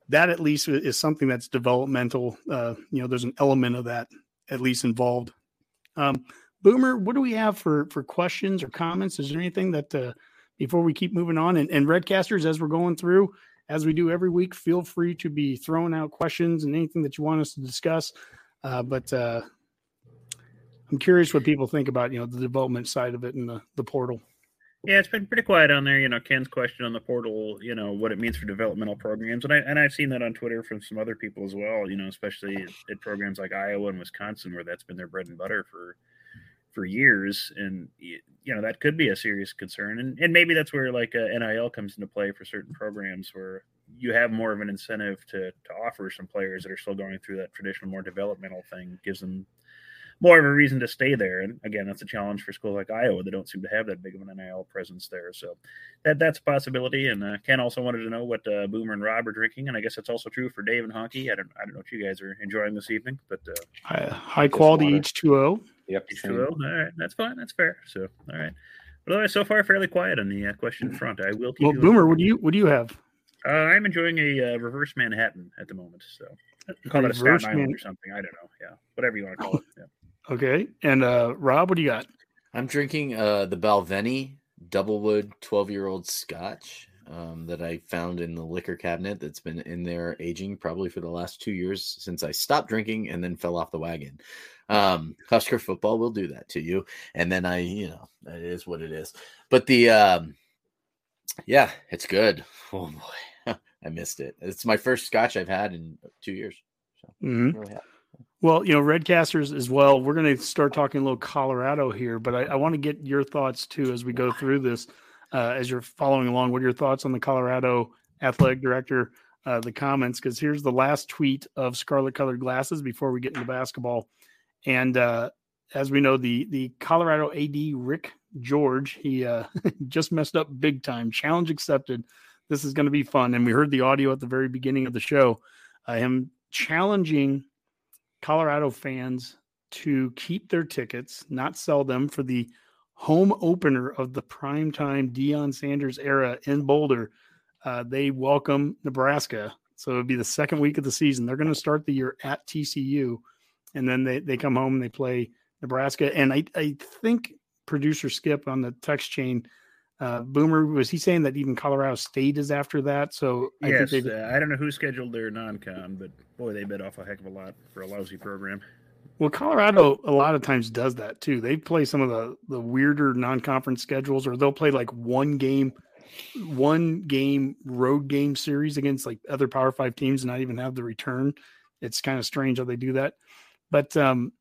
that at least is something that's developmental. Uh, you know, there's an element of that at least involved. Um, Boomer, what do we have for for questions or comments? Is there anything that uh, before we keep moving on? And, and Redcasters, as we're going through, as we do every week, feel free to be throwing out questions and anything that you want us to discuss. Uh, but uh, I'm curious what people think about you know the development side of it and the the portal. Yeah, it's been pretty quiet on there. You know, Ken's question on the portal, you know, what it means for developmental programs, and I and I've seen that on Twitter from some other people as well. You know, especially at, programs like Iowa and Wisconsin, where that's been their bread and butter for for years, and you know that could be a serious concern. And and maybe that's where like uh, NIL comes into play for certain programs where you have more of an incentive to to offer some players that are still going through that traditional, more developmental thing, gives them more of a reason to stay there. And again, that's a challenge for schools like Iowa that don't seem to have that big of an NIL presence there. So that that's a possibility. And uh, Ken also wanted to know what uh, Boomer and Rob are drinking, and I guess that's also true for Dave and Honky. I don't I don't know what you guys are enjoying this evening, but uh, high, high quality H two O. Yep, H2O. All right, that's fine. That's fair. So all right. But otherwise, so far fairly quiet on the uh, question front. I will. well, Boomer, what do you what do you have? Uh, I'm enjoying a uh, reverse Manhattan at the moment. So call it a Staten Island or something. I don't know. Yeah, whatever you want to call it. Yeah. Okay. And uh Rob, what do you got? I'm drinking uh the Balvenie Doublewood 12 year old Scotch um, that I found in the liquor cabinet that's been in there aging probably for the last two years since I stopped drinking and then fell off the wagon. Um, Husker football will do that to you, and then I, you know, it is what it is. But the, um, yeah, it's good. Oh boy, I missed it. It's my first Scotch I've had in two years. So mm-hmm. really Well, you know, Redcasters as well. We're going to start talking a little Colorado here, but I, I want to get your thoughts too as we go through this. Uh, as you're following along, what are your thoughts on the Colorado athletic director? Uh, the comments because here's the last tweet of Scarlet Colored Glasses before we get into basketball. And uh, as we know, the the Colorado AD Rick George he uh, just messed up big time. Challenge accepted. This is going to be fun, and we heard the audio at the very beginning of the show. Uh, him challenging Colorado fans to keep their tickets, not sell them for the home opener of the primetime Deion Sanders era in Boulder. Uh, they welcome Nebraska. So it'll be the second week of the season. They're going to start the year at TCU, and then they, they come home and they play Nebraska. And I, I think producer Skip on the text chain, uh, Boomer, was he saying that even Colorado State is after that? So I yes, think uh, I don't know who scheduled their non-con, but boy, they bit off a heck of a lot for a lousy program. Well, Colorado a lot of times does that too. They play some of the the weirder non-conference schedules, or they'll play like one game, one game road game series against like other Power Five teams, and not even have the return. It's kind of strange how they do that. But um,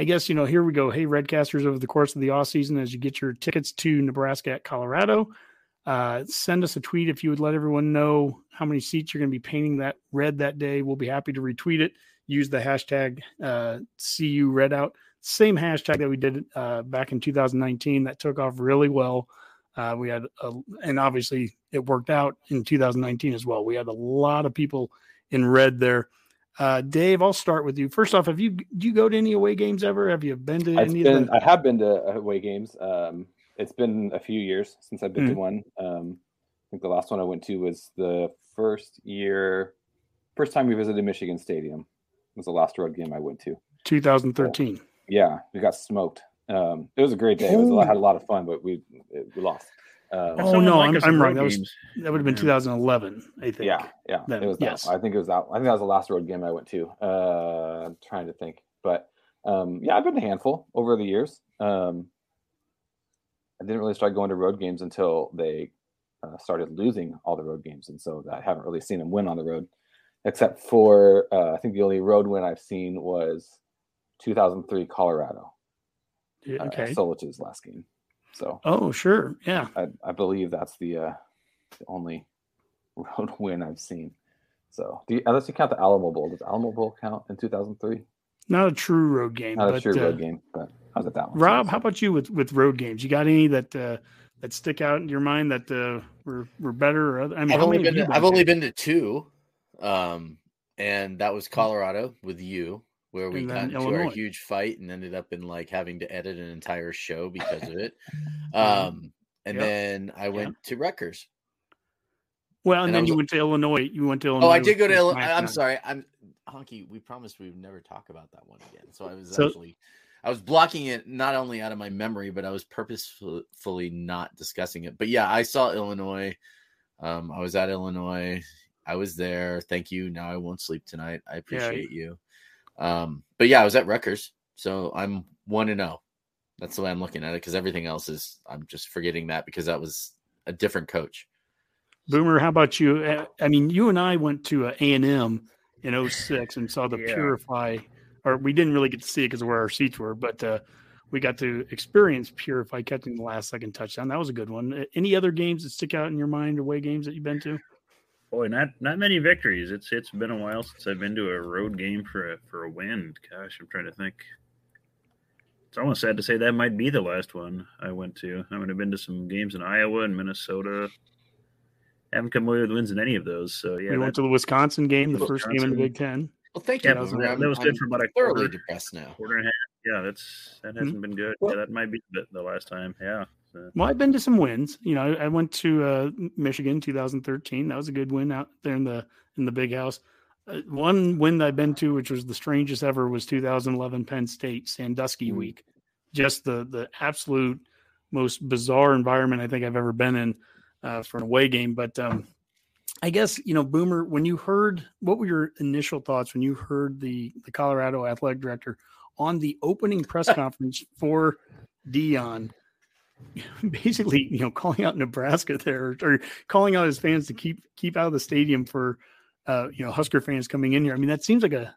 I guess you know here we go. Hey, Redcasters, over the course of the off season, as you get your tickets to Nebraska at Colorado, uh, send us a tweet if you would let everyone know how many seats you're going to be painting that red that day. We'll be happy to retweet it use the hashtag uh, CU Redout, same hashtag that we did uh, back in 2019 that took off really well. Uh, we had, a, and obviously it worked out in 2019 as well. We had a lot of people in red there. Uh, Dave, I'll start with you. First off, have you do you go to any away games ever? Have you been to any? Been, the... I have been to away games. Um, it's been a few years since I've been mm-hmm. to one. Um, I think the last one I went to was the first year, first time we visited Michigan Stadium It was the last road game I went to. 2013. So, yeah, we got smoked. Um, it was a great day. It was, I had a lot of fun, but we we lost. Um, oh no, I'm, I'm wrong. That was that would have been 2011, I think. Yeah, yeah. Then, it was. Yes. That. I think it was that. I think that was the last road game I went to. Uh, I'm trying to think, but um, yeah, I've been a handful over the years. Um, I didn't really start going to road games until they uh, started losing all the road games, and so I haven't really seen them win on the road except for uh, I think the only road win I've seen was 2003 Colorado. Yeah, uh, okay. Uh, Solich's last game. So. Oh sure, yeah. I, I believe that's the, uh, the only road win I've seen. So, do you, unless you count the Alamo Bowl, does Alamo Bowl count in 2003? Not a true road game. Not but, a true uh, road game, but I was at that one. Rob, how about you with with road games? You got any that uh, that stick out in your mind that uh, were were better? Or other? I mean, I've only been to, I've only been to two. Um, and that was Colorado with you, where we got into Illinois. our huge fight and ended up in like having to edit an entire show because of it. Um, and yep. then I went yeah. to Rutgers. Well, and, and then you went to Illinois. You went to Illinois. Oh, I did go to Illinois. I'm sorry. I'm Honky. We promised we would never talk about that one again. So I was so, actually, I was blocking it not only out of my memory, but I was purposefully not discussing it. But yeah, I saw Illinois. Um, I was at Illinois. I was there. Thank you. Now I won't sleep tonight. I appreciate yeah. you. Um, but yeah, I was at Rutgers, so I'm one and zero. Oh. That's the way I'm looking at it because everything else is I'm just forgetting that because that was a different coach. Boomer, how about you? Uh, I mean, you and I went to A and M in 06 and saw the yeah. Purify, or we didn't really get to see it because of where our seats were, but uh, we got to experience Purify catching the last second touchdown. That was a good one. Any other games that stick out in your mind, away games that you've been to? Boy, not not many victories. It's it's been a while since I've been to a road game for a for a win. Gosh, I'm trying to think. It's almost sad to say that might be the last one I went to. I mean, I've been to some games in Iowa and Minnesota. haven't come away with wins in any of those. So yeah, we went to the Wisconsin game, the Wisconsin. first game in the Big Ten. Well, thank you. Yeah, that, was, that was good for about a thoroughly quarter, depressed now. Quarter and a half. Yeah, that's that hasn't mm-hmm. been good. Well, yeah, that might be the, the last time. Yeah. Well, I've been to some wins. You know, I went to uh, Michigan 2013. That was a good win out there in the in the big house. Uh, one win that I've been to, which was the strangest ever, was 2011 Penn State Sandusky mm-hmm. week. Just the the absolute most bizarre environment I think I've ever been in uh, for an away game. But um, I guess you know, Boomer, when you heard, what were your initial thoughts when you heard the the Colorado athletic director on the opening press conference for Deion? basically, you know, calling out Nebraska there or calling out his fans to keep keep out of the stadium for uh, you know, Husker fans coming in here. I mean, that seems like a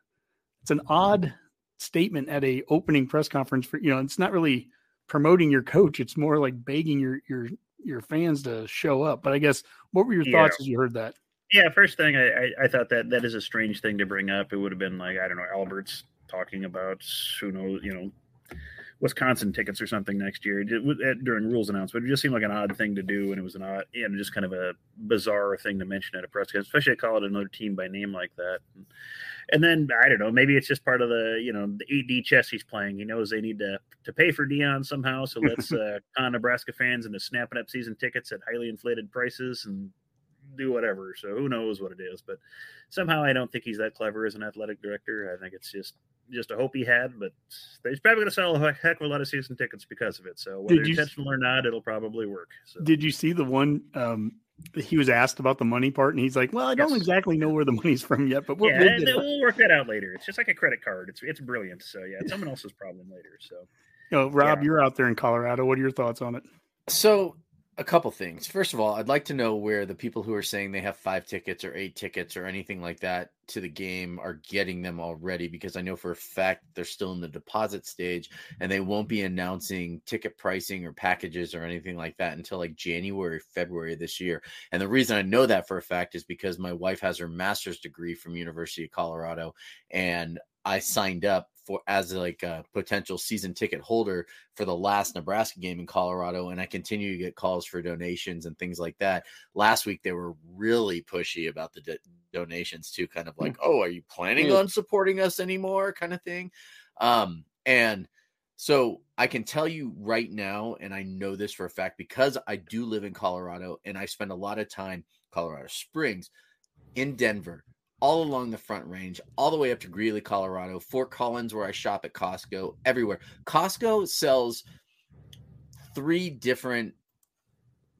it's an odd statement at a opening press conference for you know it's not really promoting your coach it's more like begging your your your fans to show up but i guess what were your Yeah. thoughts as you heard that Yeah, first thing I, I, I thought that that is a strange thing to bring up. It would have been like I don't know Alberts talking about who knows you know Wisconsin tickets or something next year during Rhule's announcement. It just seemed like an odd thing to do, and it was an odd and just kind of a bizarre thing to mention at a press conference, especially to call it another team by name like that. And then I don't know, maybe it's just part of the you know the eight D chess he's playing. He knows they need to to pay for Deion somehow, so let's uh, con Nebraska fans into snapping up season tickets at highly inflated prices and do whatever. So who knows what it is, but somehow I don't think he's that clever as an athletic director. I think it's just just a hope he had, but he's probably going to sell a heck of a lot of season tickets because of it. So whether you- intentional or not, it'll probably work. So did you see the one um he was asked about the money part and he's like well i don't Yes. exactly know where the money's from yet but we'll, yeah, we'll and get we'll work that out later. It's just like a credit card. It's it's brilliant. So yeah, it's someone else's problem later. So you know, rob yeah. you're out there in colorado what are your thoughts on it So, a couple things. First of all, I'd like to know where the people who are saying they have five tickets or eight tickets or anything like that to the game are getting them already because I know for a fact they're still in the deposit stage and they won't be announcing ticket pricing or packages or anything like that until like January, February this year. And the reason I know that for a fact is because my wife has her master's degree from University of Colorado and I signed up for as like a potential season ticket holder for the last Nebraska game in Colorado, and I continue to get calls for donations and things like that. Last week they were really pushy about the do- donations too, kind of like, "Oh, are you planning on supporting us anymore?" kind of thing. Um, and so I can tell you right now, and I know this for a fact because I do live in Colorado and I spend a lot of time Colorado Springs, in Denver, all along the Front Range, all the way up to Greeley, Colorado, Fort Collins, where I shop at Costco, everywhere. Costco sells three different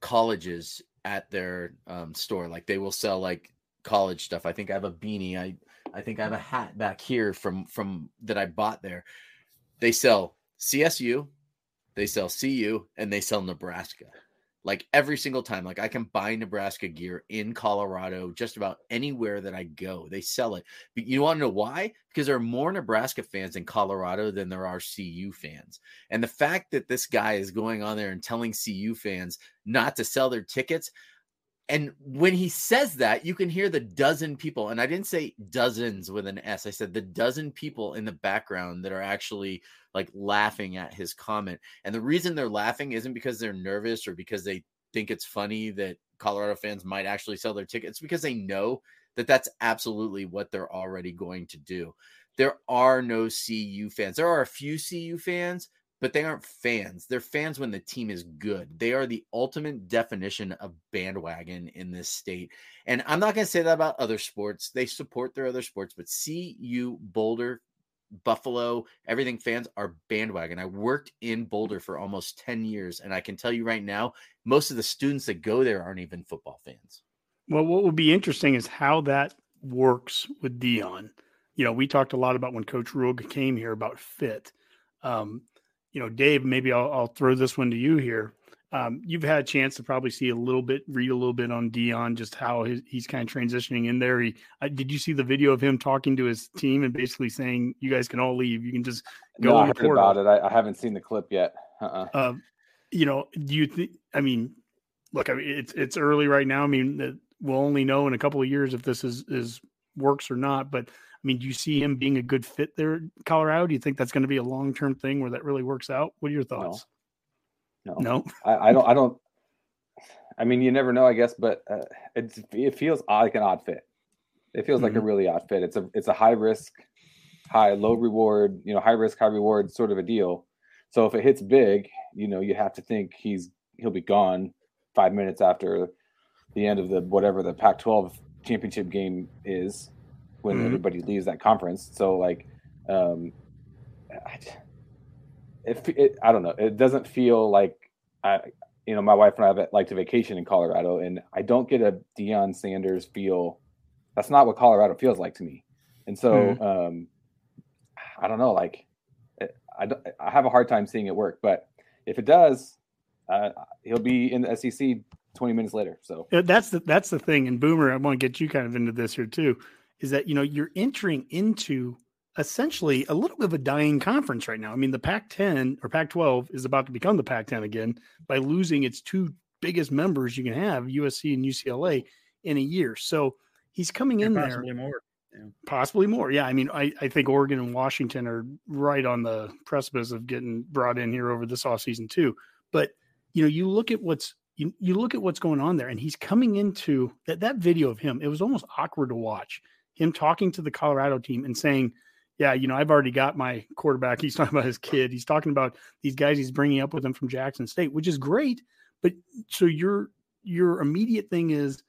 colleges at their um, store. Like they will sell like college stuff. I think I have a beanie. I I think I have a hat back here from from that I bought there. They sell CSU, they sell CU, and they sell Nebraska. Like every single time, like I can buy Nebraska gear in Colorado, just about anywhere that I go, they sell it. But you want to know why? Because there are more Nebraska fans in Colorado than there are CU fans. And the fact that this guy is going on there and telling CU fans not to sell their tickets, and when he says that, you can hear the dozen people, and I didn't say dozens with an S, I said the dozen people in the background that are actually like laughing at his comment. And the reason they're laughing isn't because they're nervous or because they think it's funny that Colorado fans might actually sell their tickets, because they know that that's absolutely what they're already going to do. There are no CU fans. There are a few CU fans, but they aren't fans. They're fans when the team is good. They are the ultimate definition of bandwagon in this state. And I'm not going to say that about other sports. They support their other sports, but CU, Boulder, Buffalo, everything fans are bandwagon. I worked in Boulder for almost 10 years, and I can tell you right now, most of the students that go there aren't even football fans. Well, what would be interesting is how that works with Deion. You know, we talked a lot about when Coach Rulga came here about fit. Um, you know, Dave, maybe I'll, I'll throw this one to you here. Um, you've had a chance to probably see a little bit, read a little bit on Deion, just how his, he's kind of transitioning in there. He, uh, did you see the video of him talking to his team and basically saying, "You guys can all leave. You can just go No, I heard portal." about it. I, I haven't seen the clip yet. Uh-uh. Um, you know, do you think? I mean, look, I mean, it's it's early right now. I mean, we'll only know in a couple of years if this is is works or not. But mean, do you see him being a good fit there, Colorado? Do you think that's going to be a long term thing where that really works out? What are your thoughts? No. No, I, I don't. I don't. I mean, you never know, I guess, but uh, it it feels odd, like an odd fit. It feels like a Mhm. really odd fit. It's a it's a high risk, high low reward. You know, high risk, high reward sort of a deal. So if it hits big, you know, you have to think he's he'll be gone five minutes after the end of the whatever the Pac-12 championship game is when Mhm. everybody leaves that conference. So like, um, I, it, it I don't know. It doesn't feel like I you know my wife and I have like to vacation in Colorado, and I don't get a Deion Sanders feel. That's not what Colorado feels like to me, and so um, I don't know. Like it- I don't, I have a hard time seeing it work, but if it does, uh, he'll be in the SEC 20 minutes later. So that's the that's the thing. And Boomer, I want to get you kind of into this here too. Is that you know you're entering into essentially a little bit of a dying conference right now. I mean, the Pac 10 or Pac 12 is about to become the Pac 10 again by losing its two biggest members you can have, USC and UCLA, in a year. So he's coming in possibly there. more. Yeah. Possibly more. Yeah. I mean, I, I think Oregon and Washington are right on the precipice of getting brought in here over this offseason, too. But, you know, you look at what's you, you look at what's going on there, and he's coming into that, that video of him. It was almost awkward to watch him talking to the Colorado team and saying, Yeah, you know, I've already got my quarterback. He's talking about his kid. He's talking about these guys he's bringing up with him from Jackson State, which is great. But so your your immediate thing is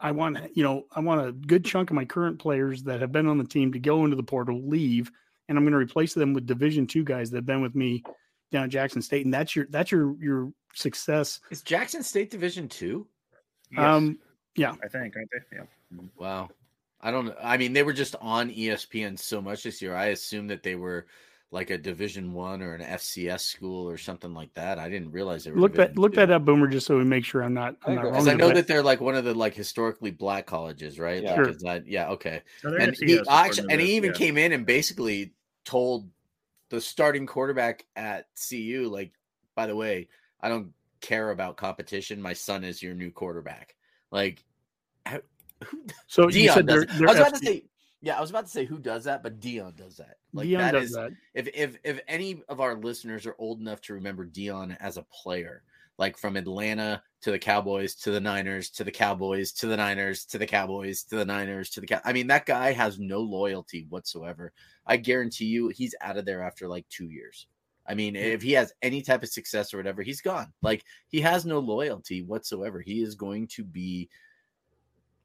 I want, you know, I want a good chunk of my current players that have been on the team to go into the portal, leave, and I'm going to replace them with Division two guys that have been with me down at Jackson State, and that's your that's your your success. Is Jackson State Division two? Yes, Um, yeah, I think, aren't they? Yeah. Wow. I don't. I mean, they were just on ESPN so much this year. I assumed that they were like a Division One or an FCS school or something like that. I didn't realize they were. look that look that up, Boomer, just so we make sure I'm not. I I'm not wrong. Because I know but- that they're like one of the like historically black colleges, right? Yeah. Like, Sure. is that yeah, okay. So And FCS he actually, and he even yeah. came in and basically told the starting quarterback at CU, like, by the way, I don't care about competition. My son is your new quarterback. Like, so you Deion said does. they're, they're I was about to say, yeah, I was about to say who does that, but Deion does that. Like Deion that does is that. if if if any of our listeners are old enough to remember Deion as a player, like from Atlanta to the Cowboys to the Niners to the Cowboys to the Niners to the Cowboys to the Niners to the Cow- I mean, that guy has no loyalty whatsoever. I guarantee you, he's out of there after like two years. I mean, if he has any type of success or whatever, he's gone. Like he has no loyalty whatsoever. He is going to be.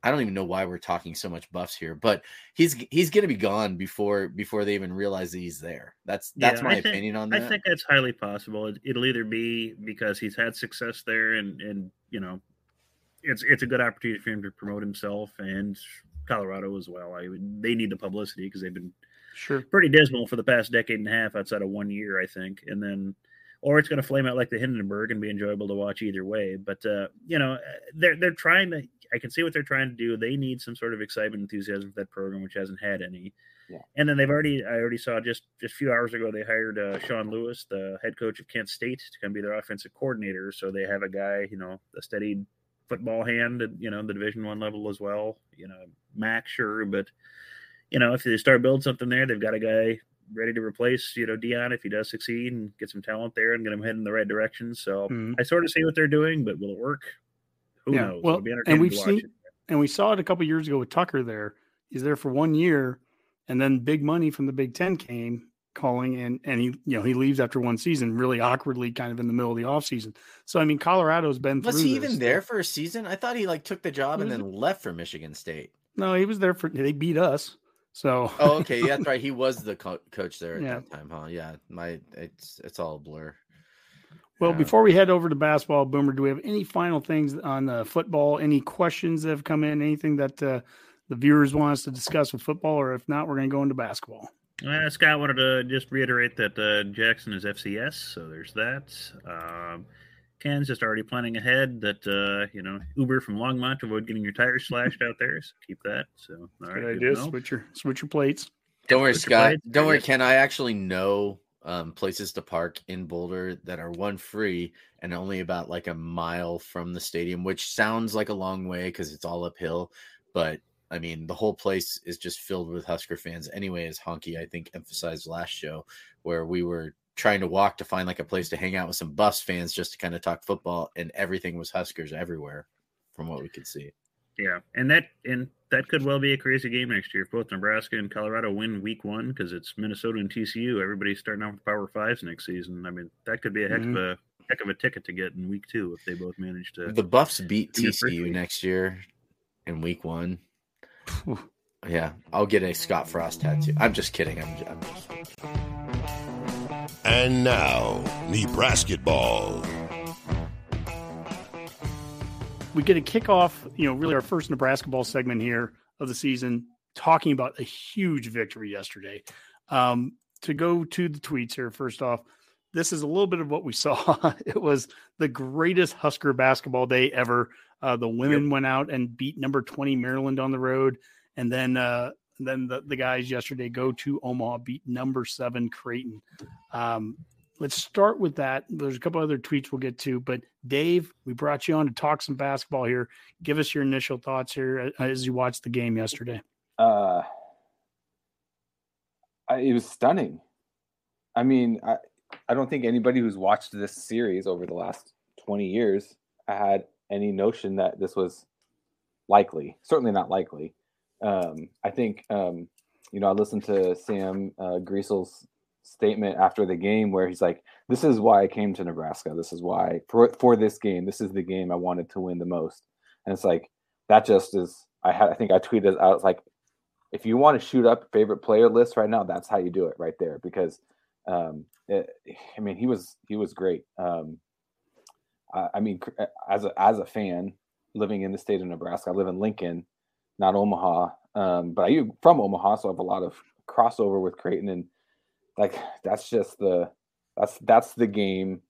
I don't even know why we're talking so much buffs here, but he's he's going to be gone before before they even realize that he's there. That's that's Yeah, my think- opinion on that. I think that's highly possible. It, it'll either be because he's had success there, and and you know, it's it's a good opportunity for him to promote himself and Colorado as well. I they need the publicity because they've been Sure. pretty dismal for the past decade and a half outside of one year, I think. And then, or it's going to flame out like the Hindenburg and be enjoyable to watch either way. But uh, you know, they're they're trying to. I can see what they're trying to do. They need some sort of excitement, enthusiasm for that program, which hasn't had any. Yeah. And then they've already. I already saw just just a few hours ago they hired uh, Sean Lewis, the head coach of Kent State, to come be their offensive coordinator. So they have a guy, you know, a steady football hand, at, you know, the Division One level as well. You know, Mac sure, but you know, if they start building something there, they've got a guy ready to replace, you know, Deion if he does succeed and get some talent there and get him heading in the right direction. So Mhm. I sort of see what they're doing, but will it work? Who Yeah, knows? well, It'll be and we've to seen- it. And we saw it a couple years ago with Tucker there. He's there for one year, and then big money from the Big Ten came calling, and and he you know he leaves after one season, really awkwardly, kind of in the middle of the offseason. So I mean, Colorado's been Was through he this. even there for a season? I thought he like took the job and Was then left for Michigan State. No, he was there for. They beat us. So Oh, okay, yeah, that's right. He was the co- coach there at Yeah. that time, huh? Yeah, my it's it's all a blur. Well, Yeah. before we head over to basketball, Boomer, do we have any final things on uh, football? Any questions that have come in? Anything that uh, the viewers want us to discuss with football? Or if not, we're going to go into basketball. Uh, Scott wanted to just reiterate that uh, Jackson is FCS, so there's that. Um, Ken's just already planning ahead that uh, you know Uber from Longmont to avoid getting your tires slashed out there. So keep that. So all right, Good good idea. to know. Switch your switch your plates. Don't worry, Put your Scott. Don't worry, together. Ken. I actually know um, places to park in Boulder that are one free and only about like a mile from the stadium, which sounds like a long way because it's all uphill. But I mean, the whole place is just filled with Husker fans. Anyway, as Honky I think emphasized last show, where we were trying to walk to find like a place to hang out with some Buffs fans just to kind of talk football, and everything was Huskers everywhere, from what we could see. Yeah, and that and that could well be a crazy game next year if both Nebraska and Colorado win Week One because it's Minnesota and TCU. Everybody's starting off with Power Fives next season. I mean, that could be a heck Mhm. of a heck of a ticket to get in Week Two if they both manage to. The Buffs beat in the first TCU next year in week one. Yeah, I'll get a Scott Frost tattoo. I'm just kidding. I'm, I'm just. And now, Nebrasketball. we get to kick off, you know, really our first Nebrasketball segment here of the season, talking about a huge victory yesterday. Um, to go to the tweets here, first off, this is a little bit of what we saw. it was the greatest Husker basketball day ever. Uh, the women went out and beat number 20 Maryland on the road. And then uh, And then the, the guys yesterday go to Omaha, beat number seven Creighton. Um, let's start with that. There's a couple other tweets we'll get to, but Dave, we brought you on to talk some basketball here. Give us your initial thoughts here uh, as you watched the game yesterday. Uh, I, it was stunning. I mean, I, I don't think anybody who's watched this series over the last 20 years had any notion that this was likely. Certainly not likely. Um, I think, um, you know, I listened to Sam uh, Griesel's statement after the game where he's like, "This is why I came to Nebraska. This is why for for this game. This is the game I wanted to win the most." And it's like that just is. I had. I think I tweeted out like, if you want to shoot up favorite player list right now, that's how you do it right there because, um, it, I mean, he was he was great. Um, I, I mean, as a as a fan living in the state of Nebraska, I live in Lincoln, not Omaha. Um, but I'm from Omaha, so I have a lot of crossover with Creighton and like that's just the that's that's the game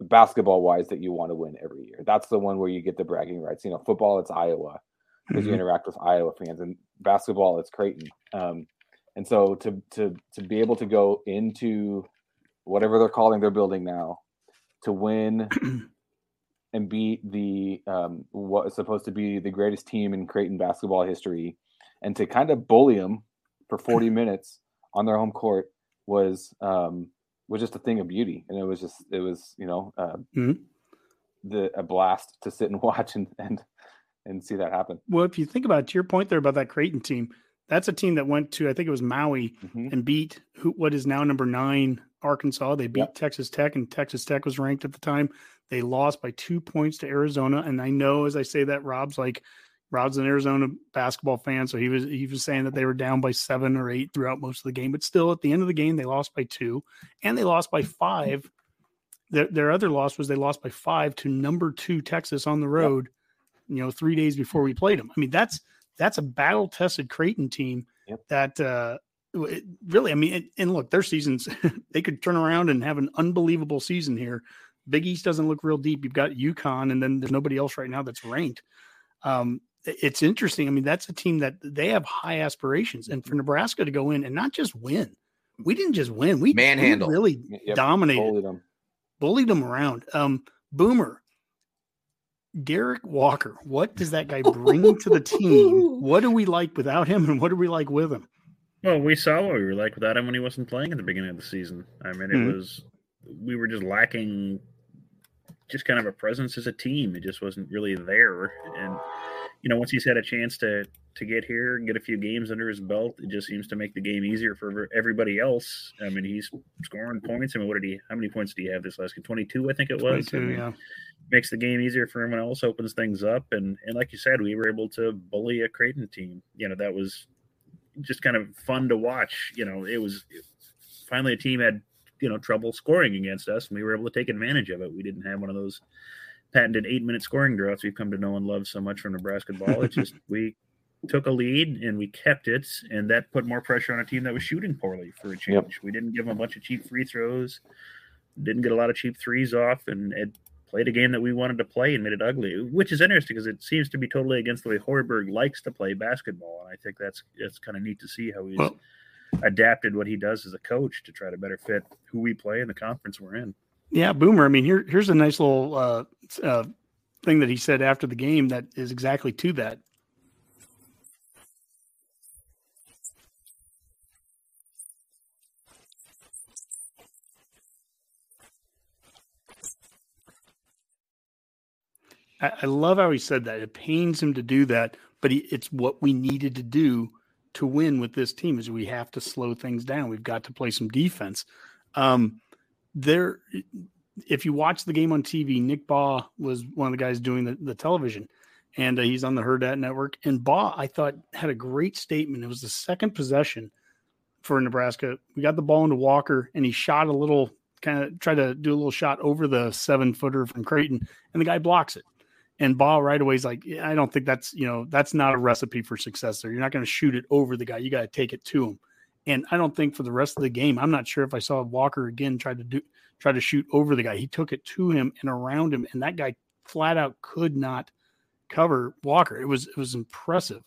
basketball wise that you want to win every year. That's the one where you get the bragging rights. You know, football it's Iowa because mm-hmm. you interact with Iowa fans, and basketball it's Creighton. Um, and so to to to be able to go into whatever they're calling their building now to win and beat the um, what is supposed to be the greatest team in Creighton basketball history, and to kind of bully them for 40 minutes on their home court was um, was just a thing of beauty, and it was just it was you know uh, mm-hmm. the a blast to sit and watch and and and see that happen. Well, if you think about it, to your point there about that Creighton team, that's a team that went to I think it was Maui mm-hmm. and beat who what is now number nine Arkansas. They beat yep. Texas Tech, and Texas Tech was ranked at the time. They lost by two points to Arizona, and I know as I say that, Rob's like Rob's an Arizona basketball fan, so he was he was saying that they were down by seven or eight throughout most of the game, but still at the end of the game they lost by two, and they lost by five. Their their other loss was they lost by five to number two Texas on the road. Yep. You know, three days before we played them. I mean, that's that's a battle tested Creighton team yep. that uh, really. I mean, and look, their seasons they could turn around and have an unbelievable season here. Big East doesn't look real deep. You've got UConn, and then there's nobody else right now that's ranked. Um, it's interesting. I mean, that's a team that they have high aspirations, and for mm-hmm. Nebraska to go in and not just win, we didn't just win. We manhandle really yep, dominated, bullied them. bullied them around. Um, Boomer, Derrick Walker, what does that guy bring to the team? What do we like without him, and what do we like with him? Well, we saw what we were like without him when he wasn't playing at the beginning of the season. I mean, it mm-hmm. was we were just lacking just kind of a presence as a team. It just wasn't really there, and you know, once he's had a chance to to get here and get a few games under his belt, it just seems to make the game easier for everybody else. I mean, he's scoring points. I mean, what did he? How many points do you have this last game? Twenty two, I think it was. I mean, yeah. Makes the game easier for everyone else, opens things up, and and like you said, we were able to bully a Creighton team. You know, that was just kind of fun to watch. You know, it was finally a team had you know trouble scoring against us, and we were able to take advantage of it. We didn't have one of those patented eight minute scoring droughts we've come to know and love so much from Nebrasketball. It's just we took a lead and we kept it, and that put more pressure on a team that was shooting poorly for a change. Yep. We didn't give them a bunch of cheap free throws, didn't get a lot of cheap threes off, and it played a game that we wanted to play and made it ugly, which is interesting because it seems to be totally against the way Hoiberg likes to play basketball, and I think that's that's kind of neat to see how he's well, adapted what he does as a coach to try to better fit who we play in the conference we're in. Yeah, Boomer. I mean, here here's a nice little uh, uh, thing that he said after the game that is exactly to that. I, I love how he said that. It pains him to do that, but he, it's what we needed to do to win with this team. Is we have to slow things down. We've got to play some defense. Um, there if you watch the game on TV, Nick Bahe was one of the guys doing the, the television, and uh, he's on the Hurrdat network. And Baugh, I thought, had a great statement. It was the second possession for Nebraska. We got the ball into Walker, and he shot a little, kind of tried to do a little shot over the seven footer from Creighton, and the guy blocks it. And ball right away is like, I don't think that's you know that's not a recipe for success. There, you're not going to shoot it over the guy. You got to take it to him. And I don't think for the rest of the game, I'm not sure if I saw Walker again try to do try to shoot over the guy. He took it to him and around him, and that guy flat out could not cover Walker. It was it was impressive.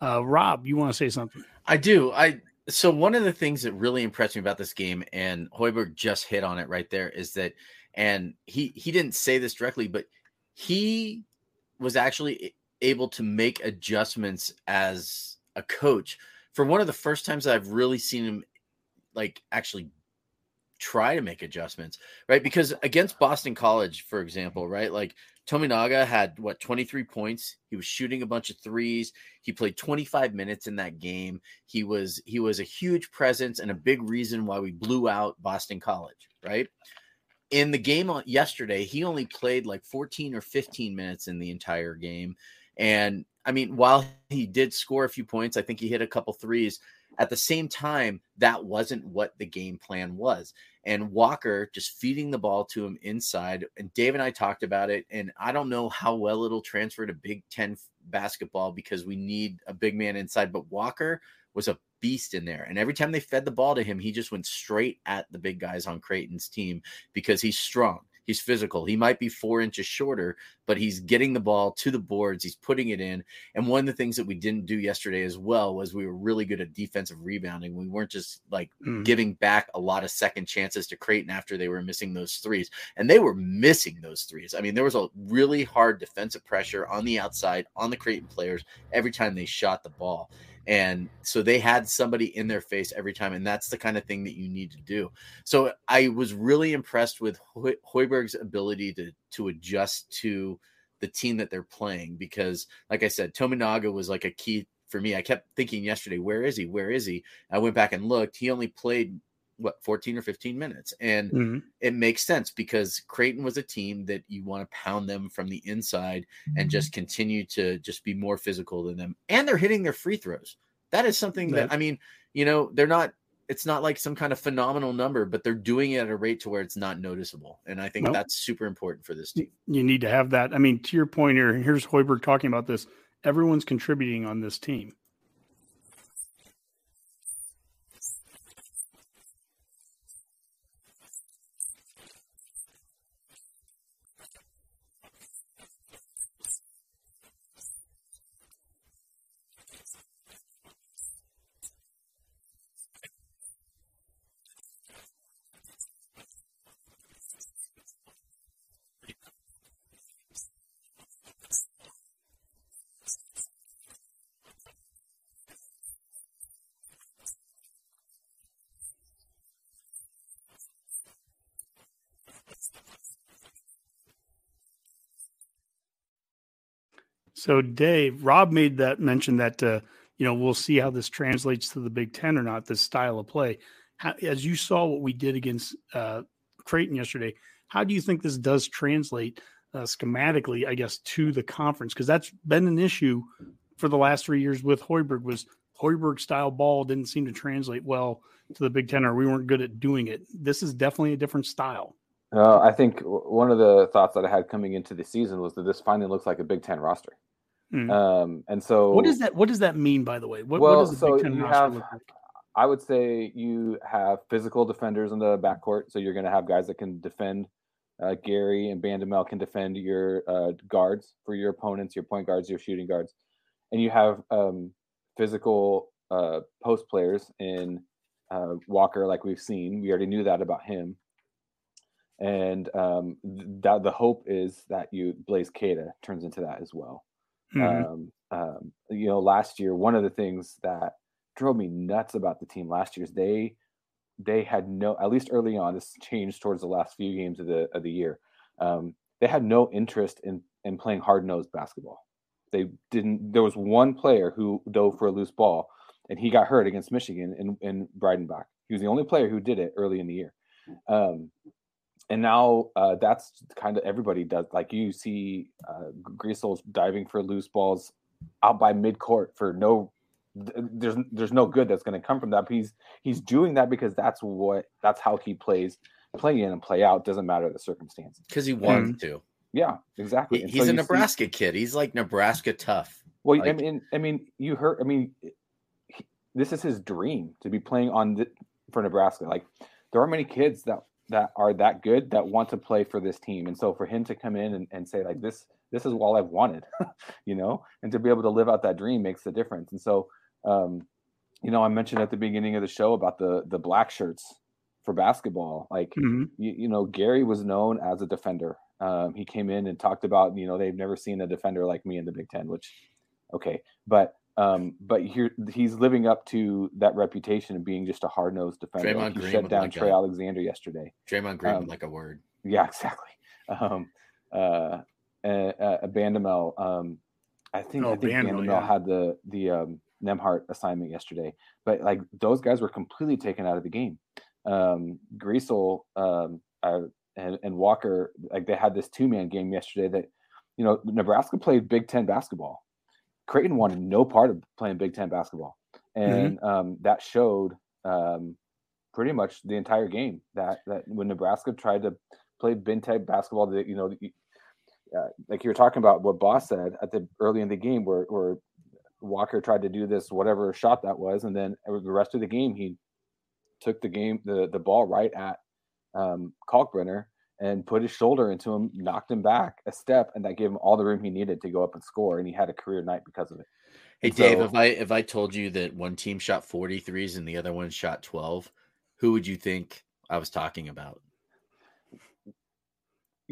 Uh, Rob, you want to say something? I do. I so one of the things that really impressed me about this game, and Hoiberg just hit on it right there, is that, and he he didn't say this directly, but he was actually able to make adjustments as a coach for one of the first times I've really seen him like actually try to make adjustments, right? Because against Boston College, for example, right? Like Tominaga had what 23 points. He was shooting a bunch of threes. He played 25 minutes in that game. He was he was a huge presence and a big reason why we blew out Boston College, right? In the game yesterday, he only played like 14 or 15 minutes in the entire game. And I mean, while he did score a few points, I think he hit a couple threes. At the same time, that wasn't what the game plan was. And Walker just feeding the ball to him inside. And Dave and I talked about it. And I don't know how well it'll transfer to Big Ten basketball because we need a big man inside. But Walker was a beast in there. And every time they fed the ball to him, he just went straight at the big guys on Creighton's team because he's strong. He's physical. He might be four inches shorter, but he's getting the ball to the boards. He's putting it in. And one of the things that we didn't do yesterday as well was we were really good at defensive rebounding. We weren't just like mm. giving back a lot of second chances to Creighton after they were missing those threes. And they were missing those threes. I mean, there was a really hard defensive pressure on the outside on the Creighton players every time they shot the ball. And so they had somebody in their face every time. And that's the kind of thing that you need to do. So I was really impressed with Hoiberg's ability to, to adjust to the team that they're playing because, like I said, Tominaga was like a key for me. I kept thinking yesterday, where is he? Where is he? I went back and looked. He only played what 14 or 15 minutes and mm-hmm. it makes sense because creighton was a team that you want to pound them from the inside mm-hmm. and just continue to just be more physical than them and they're hitting their free throws that is something that, that i mean you know they're not it's not like some kind of phenomenal number but they're doing it at a rate to where it's not noticeable and i think nope. that's super important for this team you need to have that i mean to your point here here's hoiberg talking about this everyone's contributing on this team So Dave, Rob made that mention that uh, you know we'll see how this translates to the Big Ten or not. This style of play, how, as you saw what we did against uh, Creighton yesterday, how do you think this does translate uh, schematically? I guess to the conference because that's been an issue for the last three years with Hoiberg. Was Hoiberg style ball didn't seem to translate well to the Big Ten, or we weren't good at doing it. This is definitely a different style. Uh, I think one of the thoughts that I had coming into the season was that this finally looks like a Big Ten roster. Mm. Um, and so, what does that? What does that mean, by the way? What, well, what does so you have, like? I would say you have physical defenders in the backcourt, so you're going to have guys that can defend. Uh, Gary and Bandoumel can defend your uh, guards for your opponents, your point guards, your shooting guards, and you have um, physical uh, post players in uh, Walker, like we've seen. We already knew that about him, and um, that the hope is that you Blaise Keita turns into that as well. Mm-hmm. Um, um, you know, last year, one of the things that drove me nuts about the team last year is they they had no at least early on this changed towards the last few games of the of the year. Um, they had no interest in in playing hard nosed basketball. They didn't there was one player who dove for a loose ball and he got hurt against michigan in, in breidenbach. He was the only player who did it early in the year. Um, and now uh, that's kind of everybody does. Like you see, uh, Griesel's diving for loose balls out by midcourt for no. There's there's no good that's going to come from that. But he's he's doing that because that's what that's how he plays, play in and play out. Doesn't matter the circumstances. Because he wants mm-hmm. to. Yeah, exactly. He, he's so a Nebraska see, kid. He's like Nebraska tough. Well, like, I mean, I mean, you heard. I mean, he, this is his dream to be playing on the, for Nebraska. Like there are many kids that that are that good that want to play for this team. And so for him to come in and, and say like this, this is all I've wanted, you know, and to be able to live out that dream makes the difference. And so, um, you know, I mentioned at the beginning of the show about the the black shirts for basketball. Like, Mhm. you, you know, Gary was known as a defender. Um, he came in and talked about, you know, they've never seen a defender like me in the Big Ten, which, okay, but um, but here he's living up to that reputation of being just a hard nosed defender. Draymond he Green shut down like Trey that. Alexander yesterday. Draymond Green Um, like a word. Yeah, exactly. Um, uh, uh, uh, Bandoumel, um, I think Oh, I think Bandoumel, Bandoumel yeah. had the the um, Nembhard assignment yesterday, but like those guys were completely taken out of the game. Um, Griesel um, uh, and, and Walker, like they had this two man game yesterday. That you know Nebraska played Big Ten basketball. Creighton wanted no part of playing Big Ten basketball, and um, that showed um, pretty much the entire game. That that when Nebraska tried to play Big Ten basketball, that you know, uh, like you were talking about what Boss said at the early in the game, where where Walker tried to do this whatever shot that was, and then the rest of the game he took the game the the ball right at um, Kalkbrenner and put his shoulder into him, knocked him back a step, and that gave him all the room he needed to go up and score, and he had a career night because of it. Hey And Dave, if I if I told you that one team shot 43s and the other one shot 12, who would you think I was talking about?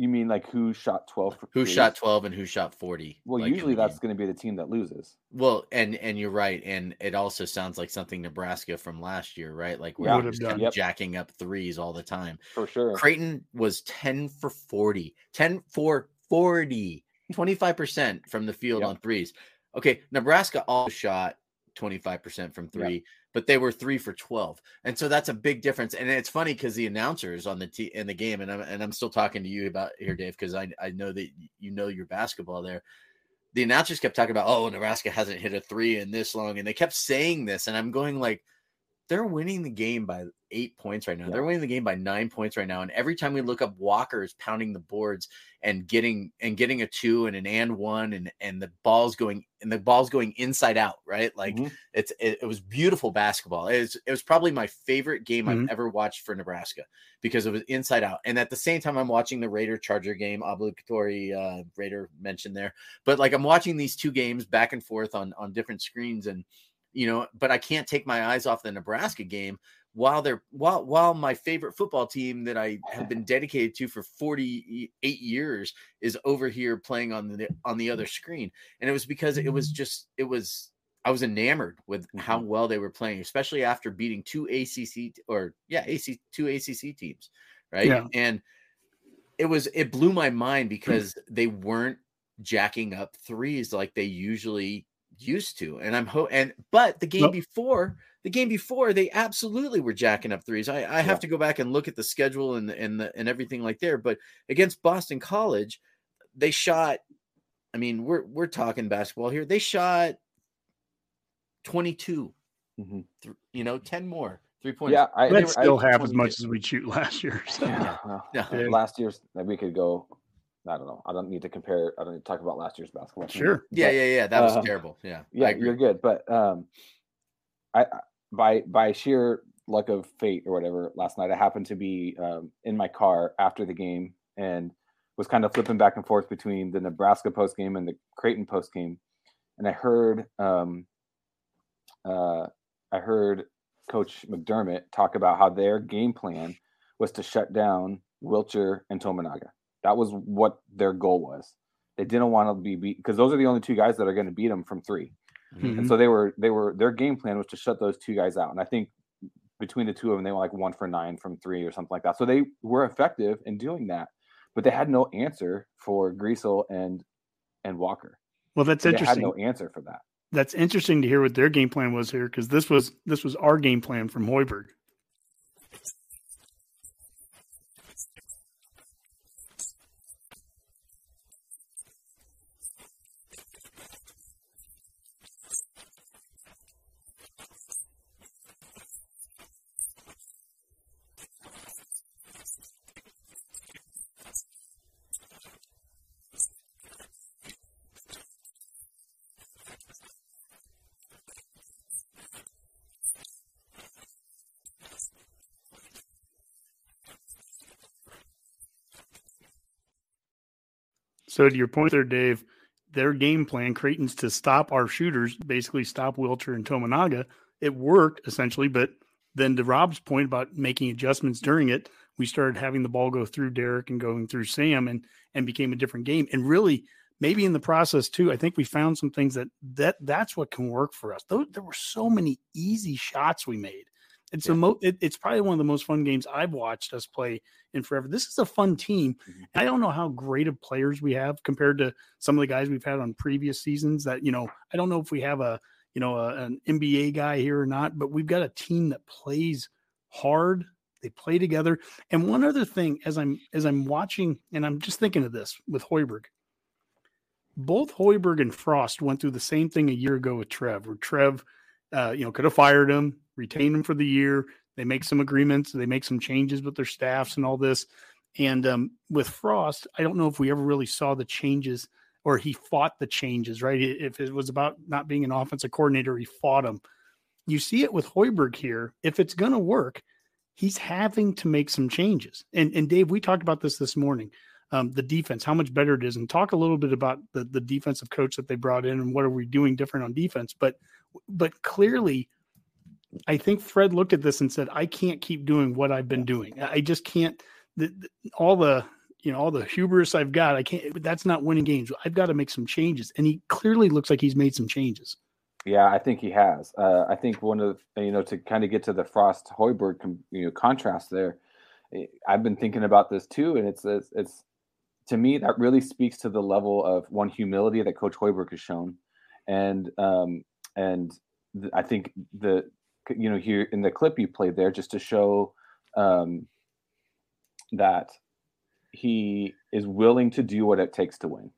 You mean like who shot twelve? For Who shot 12 and who shot 40? Well, like, usually that's going to be the team that loses. well, and and you're right, and it also sounds like something Nebraska from last year, right? Like Yeah. where Would we have just done. Yep. jacking up threes all the time. For sure. Creighton was 10 for 40, 10 for 40, 25% from the field Yep. on threes. Okay, Nebraska also shot 25% from three, but they were three for 12. And so that's a big difference. And it's funny because the announcers on the t- in the game, and I'm, and I'm still talking to you about here, Dave, because I, I know that you know your basketball there. The announcers kept talking about, oh, Nebraska hasn't hit a three in this long. And they kept saying this. And I'm going like, they're winning the game by eight points right now. Yeah. They're winning the game by nine points right now. And every time we look up, Walker is pounding the boards and getting and getting a two and an and one and and the ball's going and the ball's going inside out, right? Like Mhm. it's it, it was beautiful basketball. It was it was probably my favorite game Mhm. I've ever watched for Nebraska because it was inside out. And at the same time, I'm watching the Raider Charger game, obligatory uh, Raider mentioned there. But like I'm watching these two games back and forth on on different screens, and you know, but I can't take my eyes off the Nebraska game while they're while while my favorite football team that I have been dedicated to for 48 years is over here playing on the on the other screen. And it was because it was mm-hmm. just it was I was enamored with how mm-hmm. well they were playing, especially after beating two ACC or yeah, AC two ACC teams, right? Yeah. And it was it blew my mind because they weren't jacking up threes like they usually used to. And I'm ho and but the game Nope. before the game before they absolutely were jacking up threes. I, I have to go back and look at the schedule and and the, and everything like there. But against Boston College, they shot. I mean, we're we're talking basketball here. They shot 22, Mhm. th- you know, 10 more three points. Yeah, I, That's I- still half as much as we shoot last year. So. Yeah, well, Yeah. Yeah. last year's like, we could go. I don't know. I don't need to compare. I don't need to talk about last year's basketball. team, Sure. Yeah, but- yeah, yeah. That was uh, terrible. Yeah. Yeah, you're good. But um, I I- by by sheer luck of fate or whatever, last night I happened to be um, in my car after the game and was kind of flipping back and forth between the Nebraska post game and the Creighton post game, and I heard um, uh, I heard Coach McDermott talk about how their game plan was to shut down Wilcher and Tominaga. That was what their goal was. They didn't want to be beat because those are the only two guys that are going to beat them from three. Mhm. And so they were they were their game plan was to shut those two guys out. And I think between the two of them, they were like one for nine from three or something like that. So they were effective in doing that, but they had no answer for Griesel and and Walker. Well, that's They had interesting. no answer for that. That's interesting to hear what their game plan was here because this was this was our game plan from Hoiberg. So to your point there, Dave, their game plan, Creighton's to stop our shooters, basically stop Wilcher and Tominaga. It worked essentially, but then to Rob's point about making adjustments during it, we started having the ball go through Derrick and going through Sam and and became a different game. And really, maybe in the process too, I think we found some things that that that's what can work for us. Though there were so many easy shots we made. It's yeah. mo- it, it's probably one of the most fun games I've watched us play in forever. This is a fun team. Mm-hmm. I don't know how great of players we have compared to some of the guys we've had on previous seasons. That you know, I don't know if we have a you know a, an NBA guy here or not, but we've got a team that plays hard. They play together. And one other thing, as I'm as I'm watching, and I'm just thinking of this with Hoiberg. Both Hoiberg and Frost went through the same thing a year ago with Trev, where Trev, uh, you know, could have fired him retain them for the year. They make some agreements, they make some changes with their staffs and all this. And um, with Frost, I don't know if we ever really saw the changes or he fought the changes, right? If it was about not being an offensive coordinator, he fought them. You see it with Hoiberg here. If it's going to work, he's having to make some changes. And, and Dave, we talked about this this morning. Um, the defense, how much better it is, and talk a little bit about the the defensive coach that they brought in and what are we doing different on defense. But but clearly, I think Fred looked at this and said, I can't keep doing what I've been doing. I just can't. The, the, all the you know all the hubris I've got, I can't. That's not winning games. I've got to make some changes, and he clearly looks like he's made some changes. Yeah, I think he has. Uh, I think one of the, you know to kind of get to the Frost Hoiberg you know contrast there. Eh, I've been thinking about this too, and it's, it's it's to me that really speaks to the level of one humility that Coach Hoiberg has shown, and um, and I think the you know here in the clip you played there just to show um, that he is willing to do what it takes to win.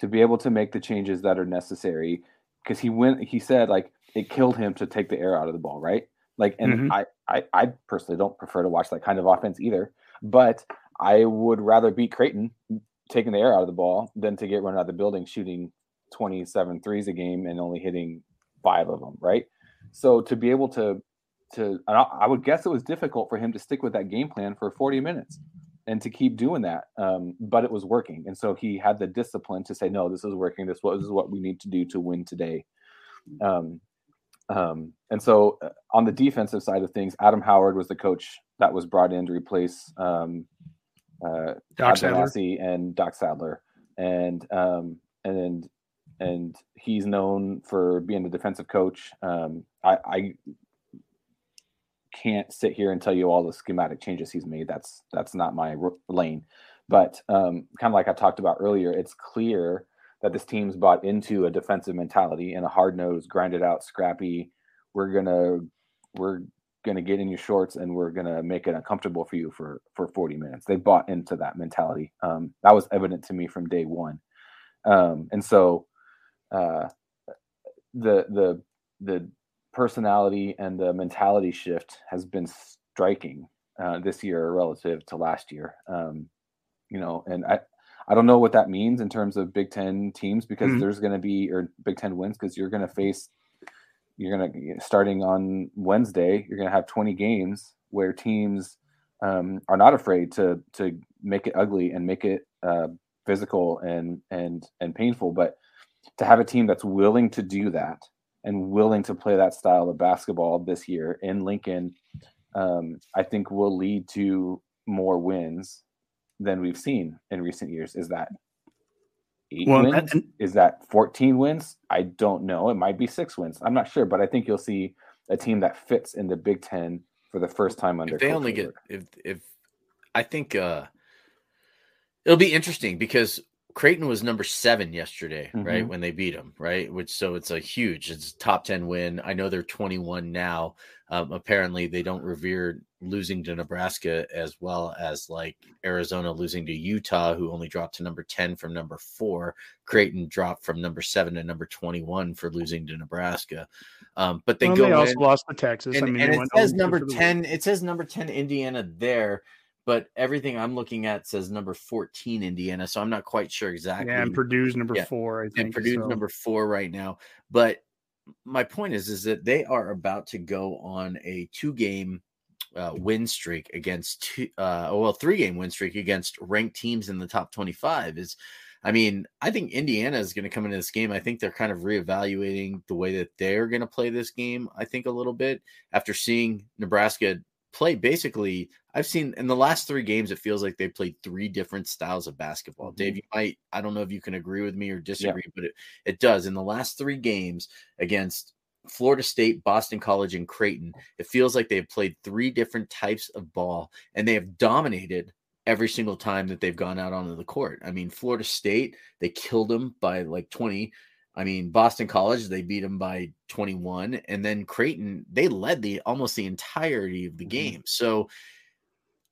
To be able to make the changes that are necessary because he went he said like it killed him to take the air out of the ball right? Like and mm-hmm. I, I i personally don't prefer to watch that kind of offense either but i would rather beat creighton taking the air out of the ball than to get run out of the building shooting 27 threes a game and only hitting five of them right so to be able to to I would guess it was difficult for him to stick with that game plan for 40 minutes and to keep doing that. Um, but it was working, and so he had the discipline to say, "No, this is working. This, this is what we need to do to win today." Um, um, and so uh, on the defensive side of things, Adam Howard was the coach that was brought in to replace um, uh, Doc Sadler. and Doc Sadler, and um, and and he's known for being a defensive coach. Um, I, I, can't sit here and tell you all the schematic changes he's made. That's that's not my lane. But um, kind of like I talked about earlier, it's clear that this team's bought into a defensive mentality and a hard nosed, grinded out, scrappy. We're gonna we're gonna get in your shorts and we're gonna make it uncomfortable for you for for 40 minutes. They bought into that mentality. Um, that was evident to me from day one. Um, and so uh, the the the personality and the mentality shift has been striking uh, this year relative to last year. Um, you know, and I I don't know what that means in terms of Big Ten teams because mm-hmm. there's going to be or Big Ten wins because you're going to face you're going to starting on Wednesday you're going to have 20 games where teams um, are not afraid to to make it ugly and make it uh, physical and and and painful, but to have a team that's willing to do that and willing to play that style of basketball this year in Lincoln, um, I think will lead to more wins than we've seen in recent years. Is that eight well, wins? That, Is that 14 wins? I don't know. It might be six wins. I'm not sure, but I think you'll see a team that fits in the Big Ten for the first time under. If they only get if if I think uh it'll be interesting because Creighton was number seven yesterday, mm-hmm. right? When they beat them, right? Which so it's a huge, it's a top 10 win. I know they're 21 now. Um, apparently, they don't revere losing to Nebraska as well as like Arizona losing to Utah, who only dropped to number 10 from number four. Creighton dropped from number seven to number 21 for losing to Nebraska. Um, but they well, go. They also lost to Texas. And, I mean, and it says number 10, it says number 10 Indiana there but everything I'm looking at says number 14 Indiana, so I'm not quite sure exactly. Yeah, and Purdue's number yeah. four, I think. And Purdue's so. number four right now. But my point is, is that they are about to go on a two game uh, win streak against two, uh, well, three game win streak against ranked teams in the top 25 is, I mean, I think Indiana is going to come into this game. I think they're kind of reevaluating the way that they're going to play this game. I think a little bit after seeing Nebraska play basically I've seen in the last three games, it feels like they played three different styles of basketball. Mm-hmm. Dave, you might, I don't know if you can agree with me or disagree, yeah. but it, it does. In the last three games against Florida State, Boston College, and Creighton, it feels like they've played three different types of ball and they have dominated every single time that they've gone out onto the court. I mean, Florida State, they killed them by like 20. I mean, Boston College, they beat them by 21. And then Creighton, they led the almost the entirety of the mm-hmm. game. So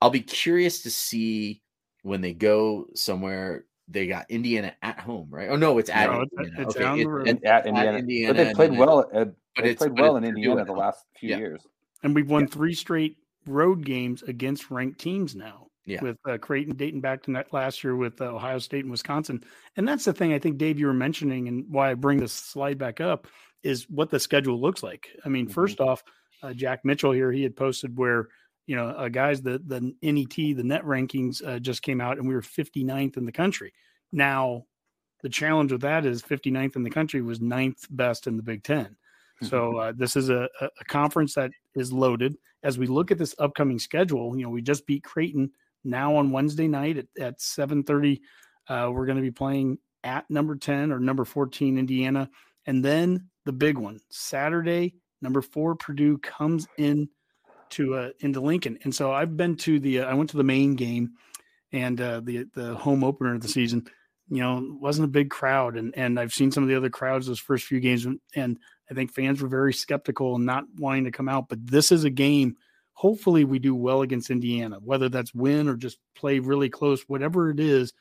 I'll be curious to see when they go somewhere. They got Indiana at home, right? Oh no, it's at no, Indiana. It's, okay. it, at, Indiana. at, Indiana. But they played well. At, but they played well in Indiana the last few yeah. years. And we've won yeah. three straight road games against ranked teams now. Yeah. With uh, Creighton dating back to last year with uh, Ohio State and Wisconsin. And that's the thing I think, Dave, you were mentioning, and why I bring this slide back up is what the schedule looks like. I mean, mm-hmm. first off, uh, Jack Mitchell here, he had posted where you know, uh, guys, the the NET, the net rankings uh, just came out, and we were 59th in the country. Now, the challenge with that is 59th in the country was ninth best in the Big 10 So mm-hmm. uh, this is a, a conference that is loaded. As we look at this upcoming schedule, you know, we just beat Creighton now on Wednesday night at, at 7:30. Uh, we're going to be playing at number 10 or number 14 Indiana, and then the big one Saturday, number four Purdue comes in to uh, into Lincoln, and so I've been to the uh, I went to the main game and uh, the the home opener of the season. You know, wasn't a big crowd, and and I've seen some of the other crowds those first few games, and I think fans were very skeptical and not wanting to come out. But this is a game. Hopefully, we do well against Indiana, whether that's win or just play really close, whatever it is.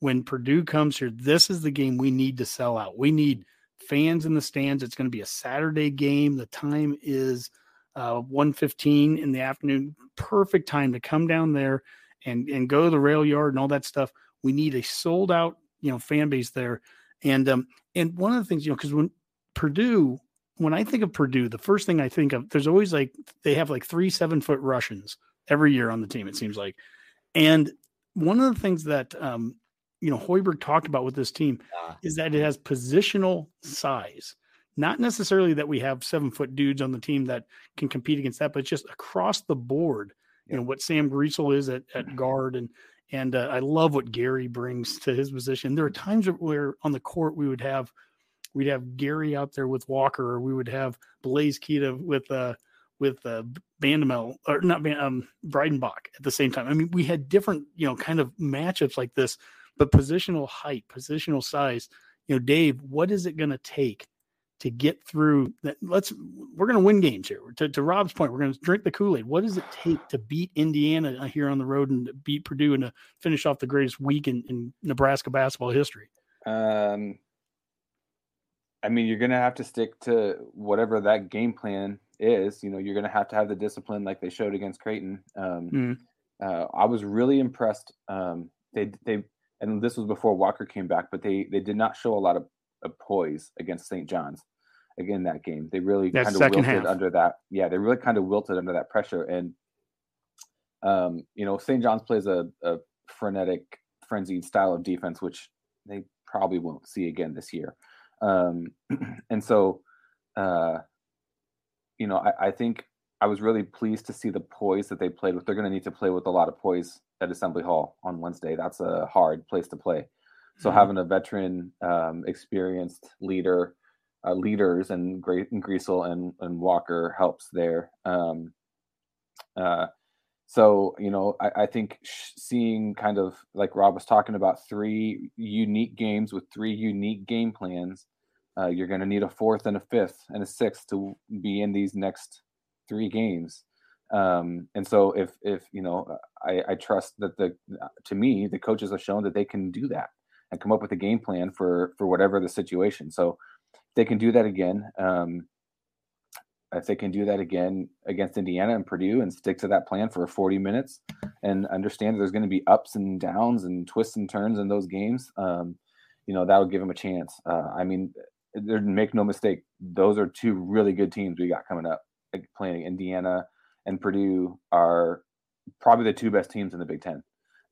When Purdue comes here, this is the game we need to sell out. We need fans in the stands. It's going to be a Saturday game. The time is uh, 115 in the afternoon. Perfect time to come down there and, and go to the rail yard and all that stuff. We need a sold out, you know, fan base there. And, um, and one of the things, you know, because when Purdue, when I think of Purdue, the first thing I think of, there's always like, they have like three seven foot Russians every year on the team, it seems like. And one of the things that, um, you know, Hoiberg talked about with this team is that it has positional size. Not necessarily that we have seven foot dudes on the team that can compete against that, but just across the board, you know, what Sam Griesel is at, at guard and and uh, I love what Gary brings to his position. There are times where on the court we would have we'd have Gary out there with Walker, or we would have Blaise Keita with uh with uh Bandoumel or not um Breidenbach at the same time. I mean, we had different, you know, kind of matchups like this, but positional height, positional size. You know, Dave, what is it going to take to get through that let's we're going to win games here. To, to rob's point we're going to drink the kool-aid. What does it take to beat indiana uh, here on the road and beat purdue and to finish off the greatest week in, in nebraska basketball history? Um i mean you're going to have to stick to whatever that game plan is. You know you're going to have to have the discipline like they showed against creighton. Um mm. uh, i was really impressed. Um they they and this was before walker came back but they they did not show a lot of, of poise against st john's again that game. They really kind of wilted half. under that. Yeah, they really kind of wilted under that pressure. And um, you know, St. John's plays a, a frenetic, frenzied style of defense, which they probably won't see again this year. Um, and so, uh, you know, I, I, think I was really pleased to see the poise that they played with. They're going to need to play with a lot of poise at Assembly Hall on Wednesday. That's a hard place to play. So mm-hmm. having a veteran, um, experienced leader uh, leaders and Great and Griesel and, and Walker helps there. Um, uh, so you know, I, I think seeing kind of like Rob was talking about three unique games with three unique game plans. Uh, you're going to need a fourth and a fifth and a sixth to be in these next three games. Um, and so if if you know, I, I trust that the to me the coaches have shown that they can do that and come up with a game plan for for whatever the situation. So they can do that again, um, if they can do that again against Indiana and Purdue and stick to that plan for 40 minutes and understand there's going to be ups and downs and twists and turns in those games, um, you know, that'll give them a chance. Uh, I mean, make no mistake, those are two really good teams we got coming up, like playing Indiana and Purdue are probably the two best teams in the Big Ten.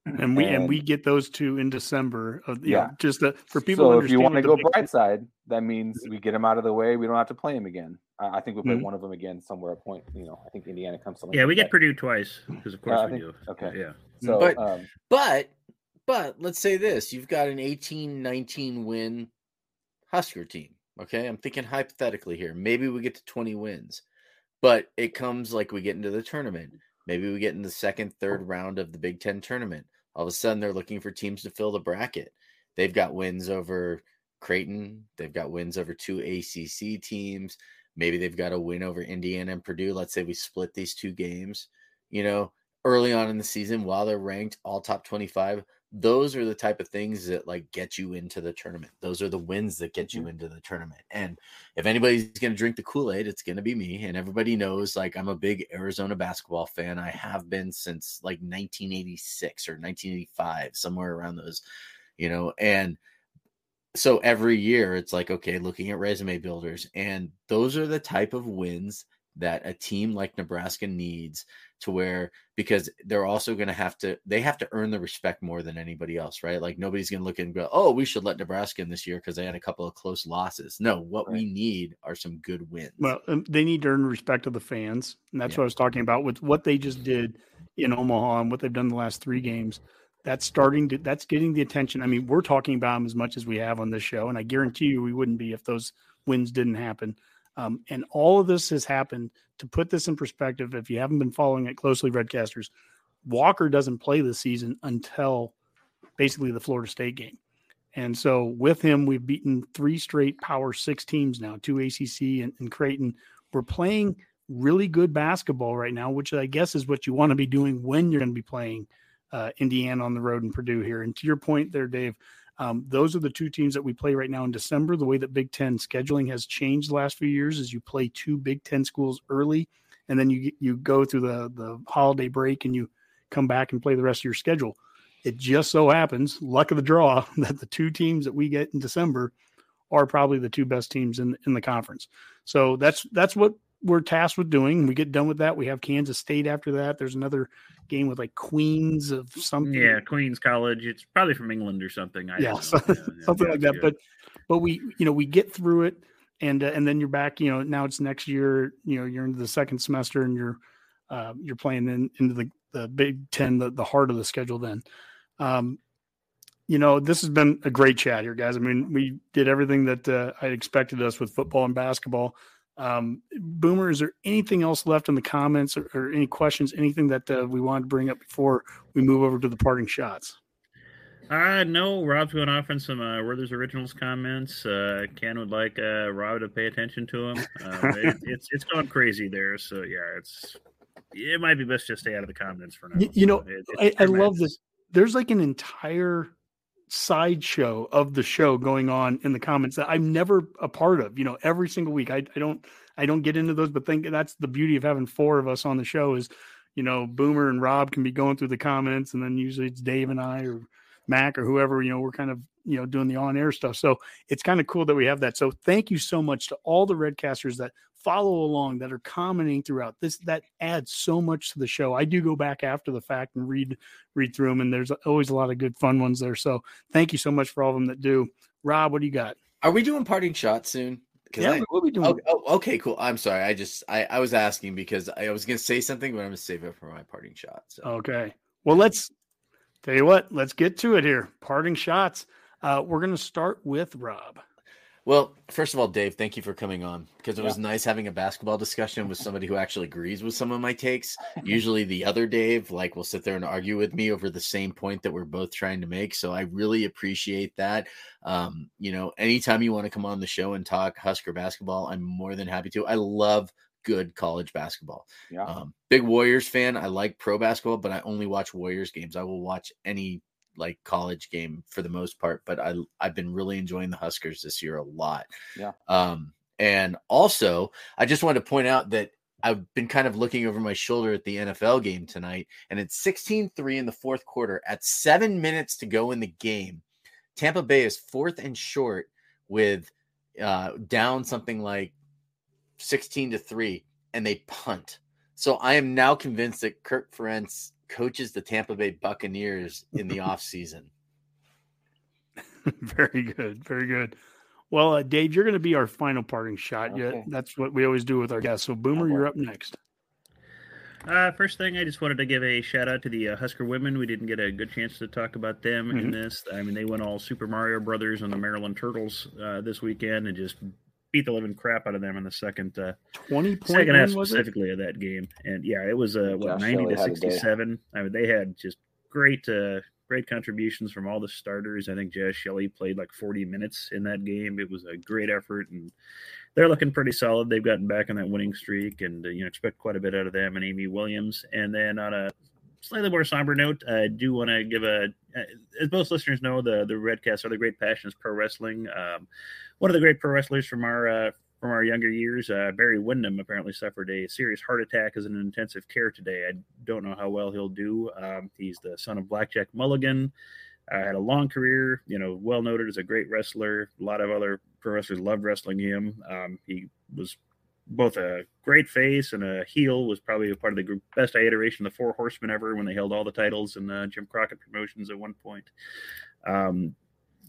And we and, and we get those two in December. Of, yeah, know, just to, for people. So if you want to go bright side, that means we get them out of the way. We don't have to play them again. Uh, I think we'll play mm-hmm. one of them again somewhere. At point, you know, I think Indiana comes to. Yeah, we get that. Purdue twice because of course uh, we think, do. Okay, yeah. So, but um, but but let's say this: you've got an 18-19 win Husker team. Okay, I'm thinking hypothetically here. Maybe we get to 20 wins, but it comes like we get into the tournament. Maybe we get in the second, oh. third round of the Big Ten tournament. All of a sudden, they're looking for teams to fill the bracket. They've got wins over Creighton. They've got wins over two ACC teams. Maybe they've got a win over Indiana and Purdue. Let's say we split these two games. You know, early on in the season, while they're ranked all top 25, those are the type of things that like get you into the tournament. Those are the wins that get you mm-hmm. into the tournament. And if anybody's going to drink the Kool Aid, it's going to be me. And everybody knows like I'm a big Arizona basketball fan. I have been since like 1986 or 1985, somewhere around those, you know. And so every year it's like, okay, looking at resume builders. And those are the type of wins that a team like Nebraska needs to where because they're also going to have to they have to earn the respect more than anybody else, right? Like nobody's going to look and go, "Oh, we should let Nebraska in this year because they had a couple of close losses." No, what right. we need are some good wins. Well, they need to earn respect of the fans, and that's yeah. what I was talking about with what they just did in Omaha and what they've done the last three games. That's starting to that's getting the attention. I mean, we're talking about them as much as we have on this show, and I guarantee you we wouldn't be if those wins didn't happen. Um, and all of this has happened to put this in perspective. If you haven't been following it closely, Redcasters, Walker doesn't play this season until basically the Florida State game. And so with him, we've beaten three straight Power Six teams now, two ACC and, and Creighton. We're playing really good basketball right now, which I guess is what you want to be doing when you're going to be playing uh, Indiana on the road and Purdue here. And to your point there, Dave, um, those are the two teams that we play right now in December. The way that Big Ten scheduling has changed the last few years is you play two Big Ten schools early, and then you you go through the the holiday break and you come back and play the rest of your schedule. It just so happens, luck of the draw, that the two teams that we get in December are probably the two best teams in in the conference. So that's that's what we're tasked with doing. We get done with that. We have Kansas State after that. There's another game with like Queens of something. Yeah, Queens College. It's probably from England or something. I yeah, so, yeah, something yeah, like that. Good. But but we you know we get through it, and uh, and then you're back. You know now it's next year. You know you're into the second semester, and you're uh, you're playing in, into the the Big Ten, the the heart of the schedule. Then. Um, you know, this has been a great chat here, guys. I mean, we did everything that uh, I expected us with football and basketball. Um, Boomer, is there anything else left in the comments or, or any questions, anything that uh, we wanted to bring up before we move over to the parting shots? Uh, no, Rob's going off on some uh, Werther's Originals comments. Uh, Ken would like uh, Rob to pay attention to him. Uh, it, it's it's going crazy there. So yeah, it's it might be best just stay out of the comments for now. You, you know, it, I, I love this. There's like an entire sideshow of the show going on in the comments that I'm never a part of. You know, every single week. I, I don't I don't get into those, but think that's the beauty of having four of us on the show is, you know, Boomer and Rob can be going through the comments, and then usually it's Dave and I or Mac or whoever. You know, we're kind of you know doing the on air stuff. So it's kind of cool that we have that. So thank you so much to all the Redcasters that follow along that are commenting throughout this that adds so much to the show i do go back after the fact and read read through them and there's always a lot of good fun ones there so thank you so much for all of them that do rob what do you got are we doing parting shots soon yeah, I, we'll be doing. Oh, oh, okay, cool. I'm sorry. I just I, I was asking because I was gonna say something, but I'm gonna save it for my parting shot. So okay. Well, let's tell you what. Let's get to it here. Parting shots. Uh, we're gonna start with Rob. Well, first of all, Dave, thank you for coming on because it was nice having a basketball discussion with somebody who actually agrees with some of my takes. Usually, the other Dave, like, will sit there and argue with me over the same point that we're both trying to make. So, I really appreciate that. Um, you know, anytime you want to come on the show and talk Husker basketball, I'm more than happy to. I love good college basketball. Yeah. Um, big Warriors fan. I like pro basketball, but I only watch Warriors games. I will watch any like college game for the most part, but I I've been really enjoying the Huskers this year a lot. Yeah. Um, and also I just wanted to point out that I've been kind of looking over my shoulder at the NFL game tonight, and it's 16-3 in the fourth quarter at seven minutes to go in the game. Tampa Bay is fourth and short with uh, down something like 16 to 3, and they punt. So I am now convinced that Kirk Ferentz coaches the Tampa Bay Buccaneers in the off season. very good, very good. Well, uh, Dave, you're going to be our final parting shot. Yeah, that's what we always do with our guests. So, Boomer, you're up next. Uh, first thing, I just wanted to give a shout out to the uh, Husker women. We didn't get a good chance to talk about them in Mhm. this. I mean, they went all Super Mario Brothers and the Maryland Turtles uh, this weekend and just beat the living crap out of them in the second uh, Twenty point second half win it? specifically of that game. And yeah, it was uh, what Josh ninety Shelley to had a day. sixty-seven. I mean, they had just great uh, great contributions from all the starters. I think Jaz Shelley played like forty minutes in that game. It was a great effort, and they're looking pretty solid. They've gotten back on that winning streak, and uh, you know expect quite a bit out of them and Amy Williams. And then on a slightly more somber note, I do want to give a, as most listeners know, the the Redcasts are the great passions pro wrestling. Um, one of the great pro wrestlers from our uh, from our younger years, uh, Barry Windham apparently suffered a serious heart attack as an intensive care today. I don't know how well he'll do. Um, he's the son of Blackjack Mulligan. Had a long career, you know, well noted as a great wrestler. A lot of other pro wrestlers loved wrestling him. Um, he was both a great face and a heel. Was probably a part of the group, best iteration of the Four Horsemen ever when they held all the titles in uh, Jim Crockett Promotions at one point. Um,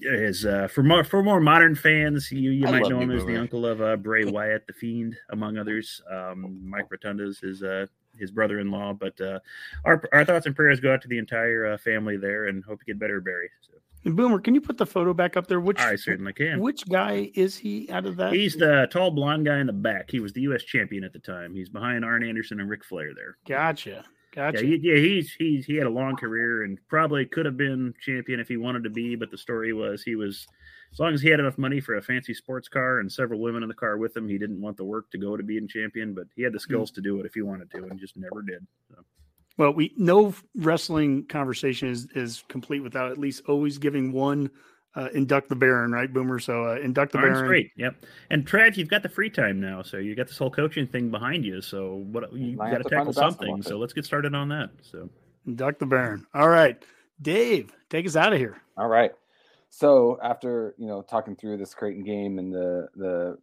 his uh, for more for more modern fans, you you I might know him as the uncle of uh, Bray Wyatt, the Fiend, among others. Um, Mike Rotunda's is his uh, his brother-in-law. But uh, our our thoughts and prayers go out to the entire uh, family there, and hope you get better, Barry. So, And Boomer, can you put the photo back up there? Which I certainly can. which guy is he out of that? He's the tall blonde guy in the back. He was the U.S. champion at the time. He's behind Arn Anderson and Ric Flair there. gotcha, gotcha. Yeah, he, yeah, he's he's he had a long career and probably could have been champion if he wanted to be. But the story was he was as long as he had enough money for a fancy sports car and several women in the car with him, he didn't want the work to go to being champion. But he had the skills hmm. to do it if he wanted to, and just never did. So. Well, we no wrestling conversation is is complete without at least always giving one uh, induct the Baron, right, Boomer? So uh, induct the Arn's Baron. great. Yep. And Trav, you've got the free time now, so you got this whole coaching thing behind you. So what you got have to to tackle something. So let's get started on that. So. Induct the Baron. All right, Dave, take us out of here. All right. So after you know talking through this Creighton game and the the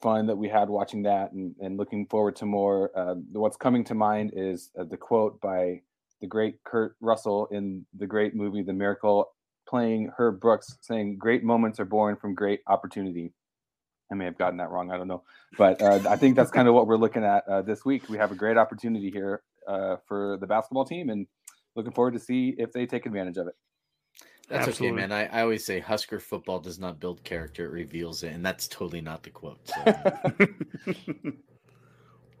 fun that we had watching that and, and looking forward to more, uh, what's coming to mind is uh, the quote by the great Kurt Russell in the great movie The Miracle, playing Herb Brooks, saying, "Great moments are born from great opportunity." I may have gotten that wrong. I don't know, but uh, I think that's kind of what we're looking at uh, this week. We have a great opportunity here uh, for the basketball team, and looking forward to see if they take advantage of it. That's Absolutely. okay, man. I, I always say Husker football does not build character, it reveals it. And that's totally not the quote. So.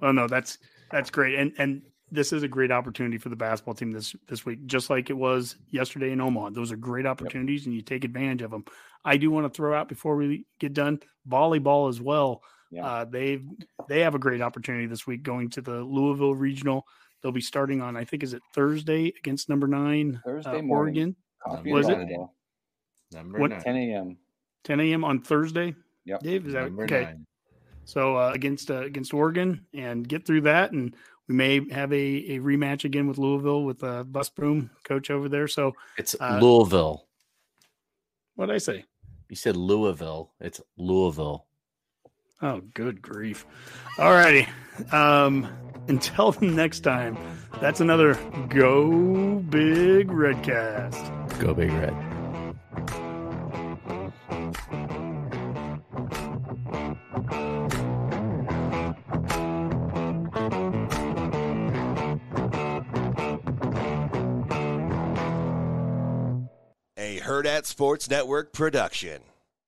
oh no, that's that's great, and and this is a great opportunity for the basketball team this this week, just like it was yesterday in Omaha. Those are great opportunities, and you take advantage of them. I do want to throw out before we get done volleyball as well. Yeah. Uh, they they have a great opportunity this week going to the Louisville regional. They'll be starting on I think is it Thursday against number nine Thursday uh, morning. Oregon, Coffee Was it? Number What- nine. 10 a.m. 10 a.m. on Thursday. Yep. Dave, is that Number okay? nine. So uh, against uh, against Oregon and get through that, and we may have a, a rematch again with Louisville with uh, Busboom coach over there. So It's Uh, Louisville. what did I say? You said Louisville. It's Louisville. Oh, good grief! All righty. Um, until next time, that's another Go Big Redcast. Go Big Red. A Hurrdat Sports Network production.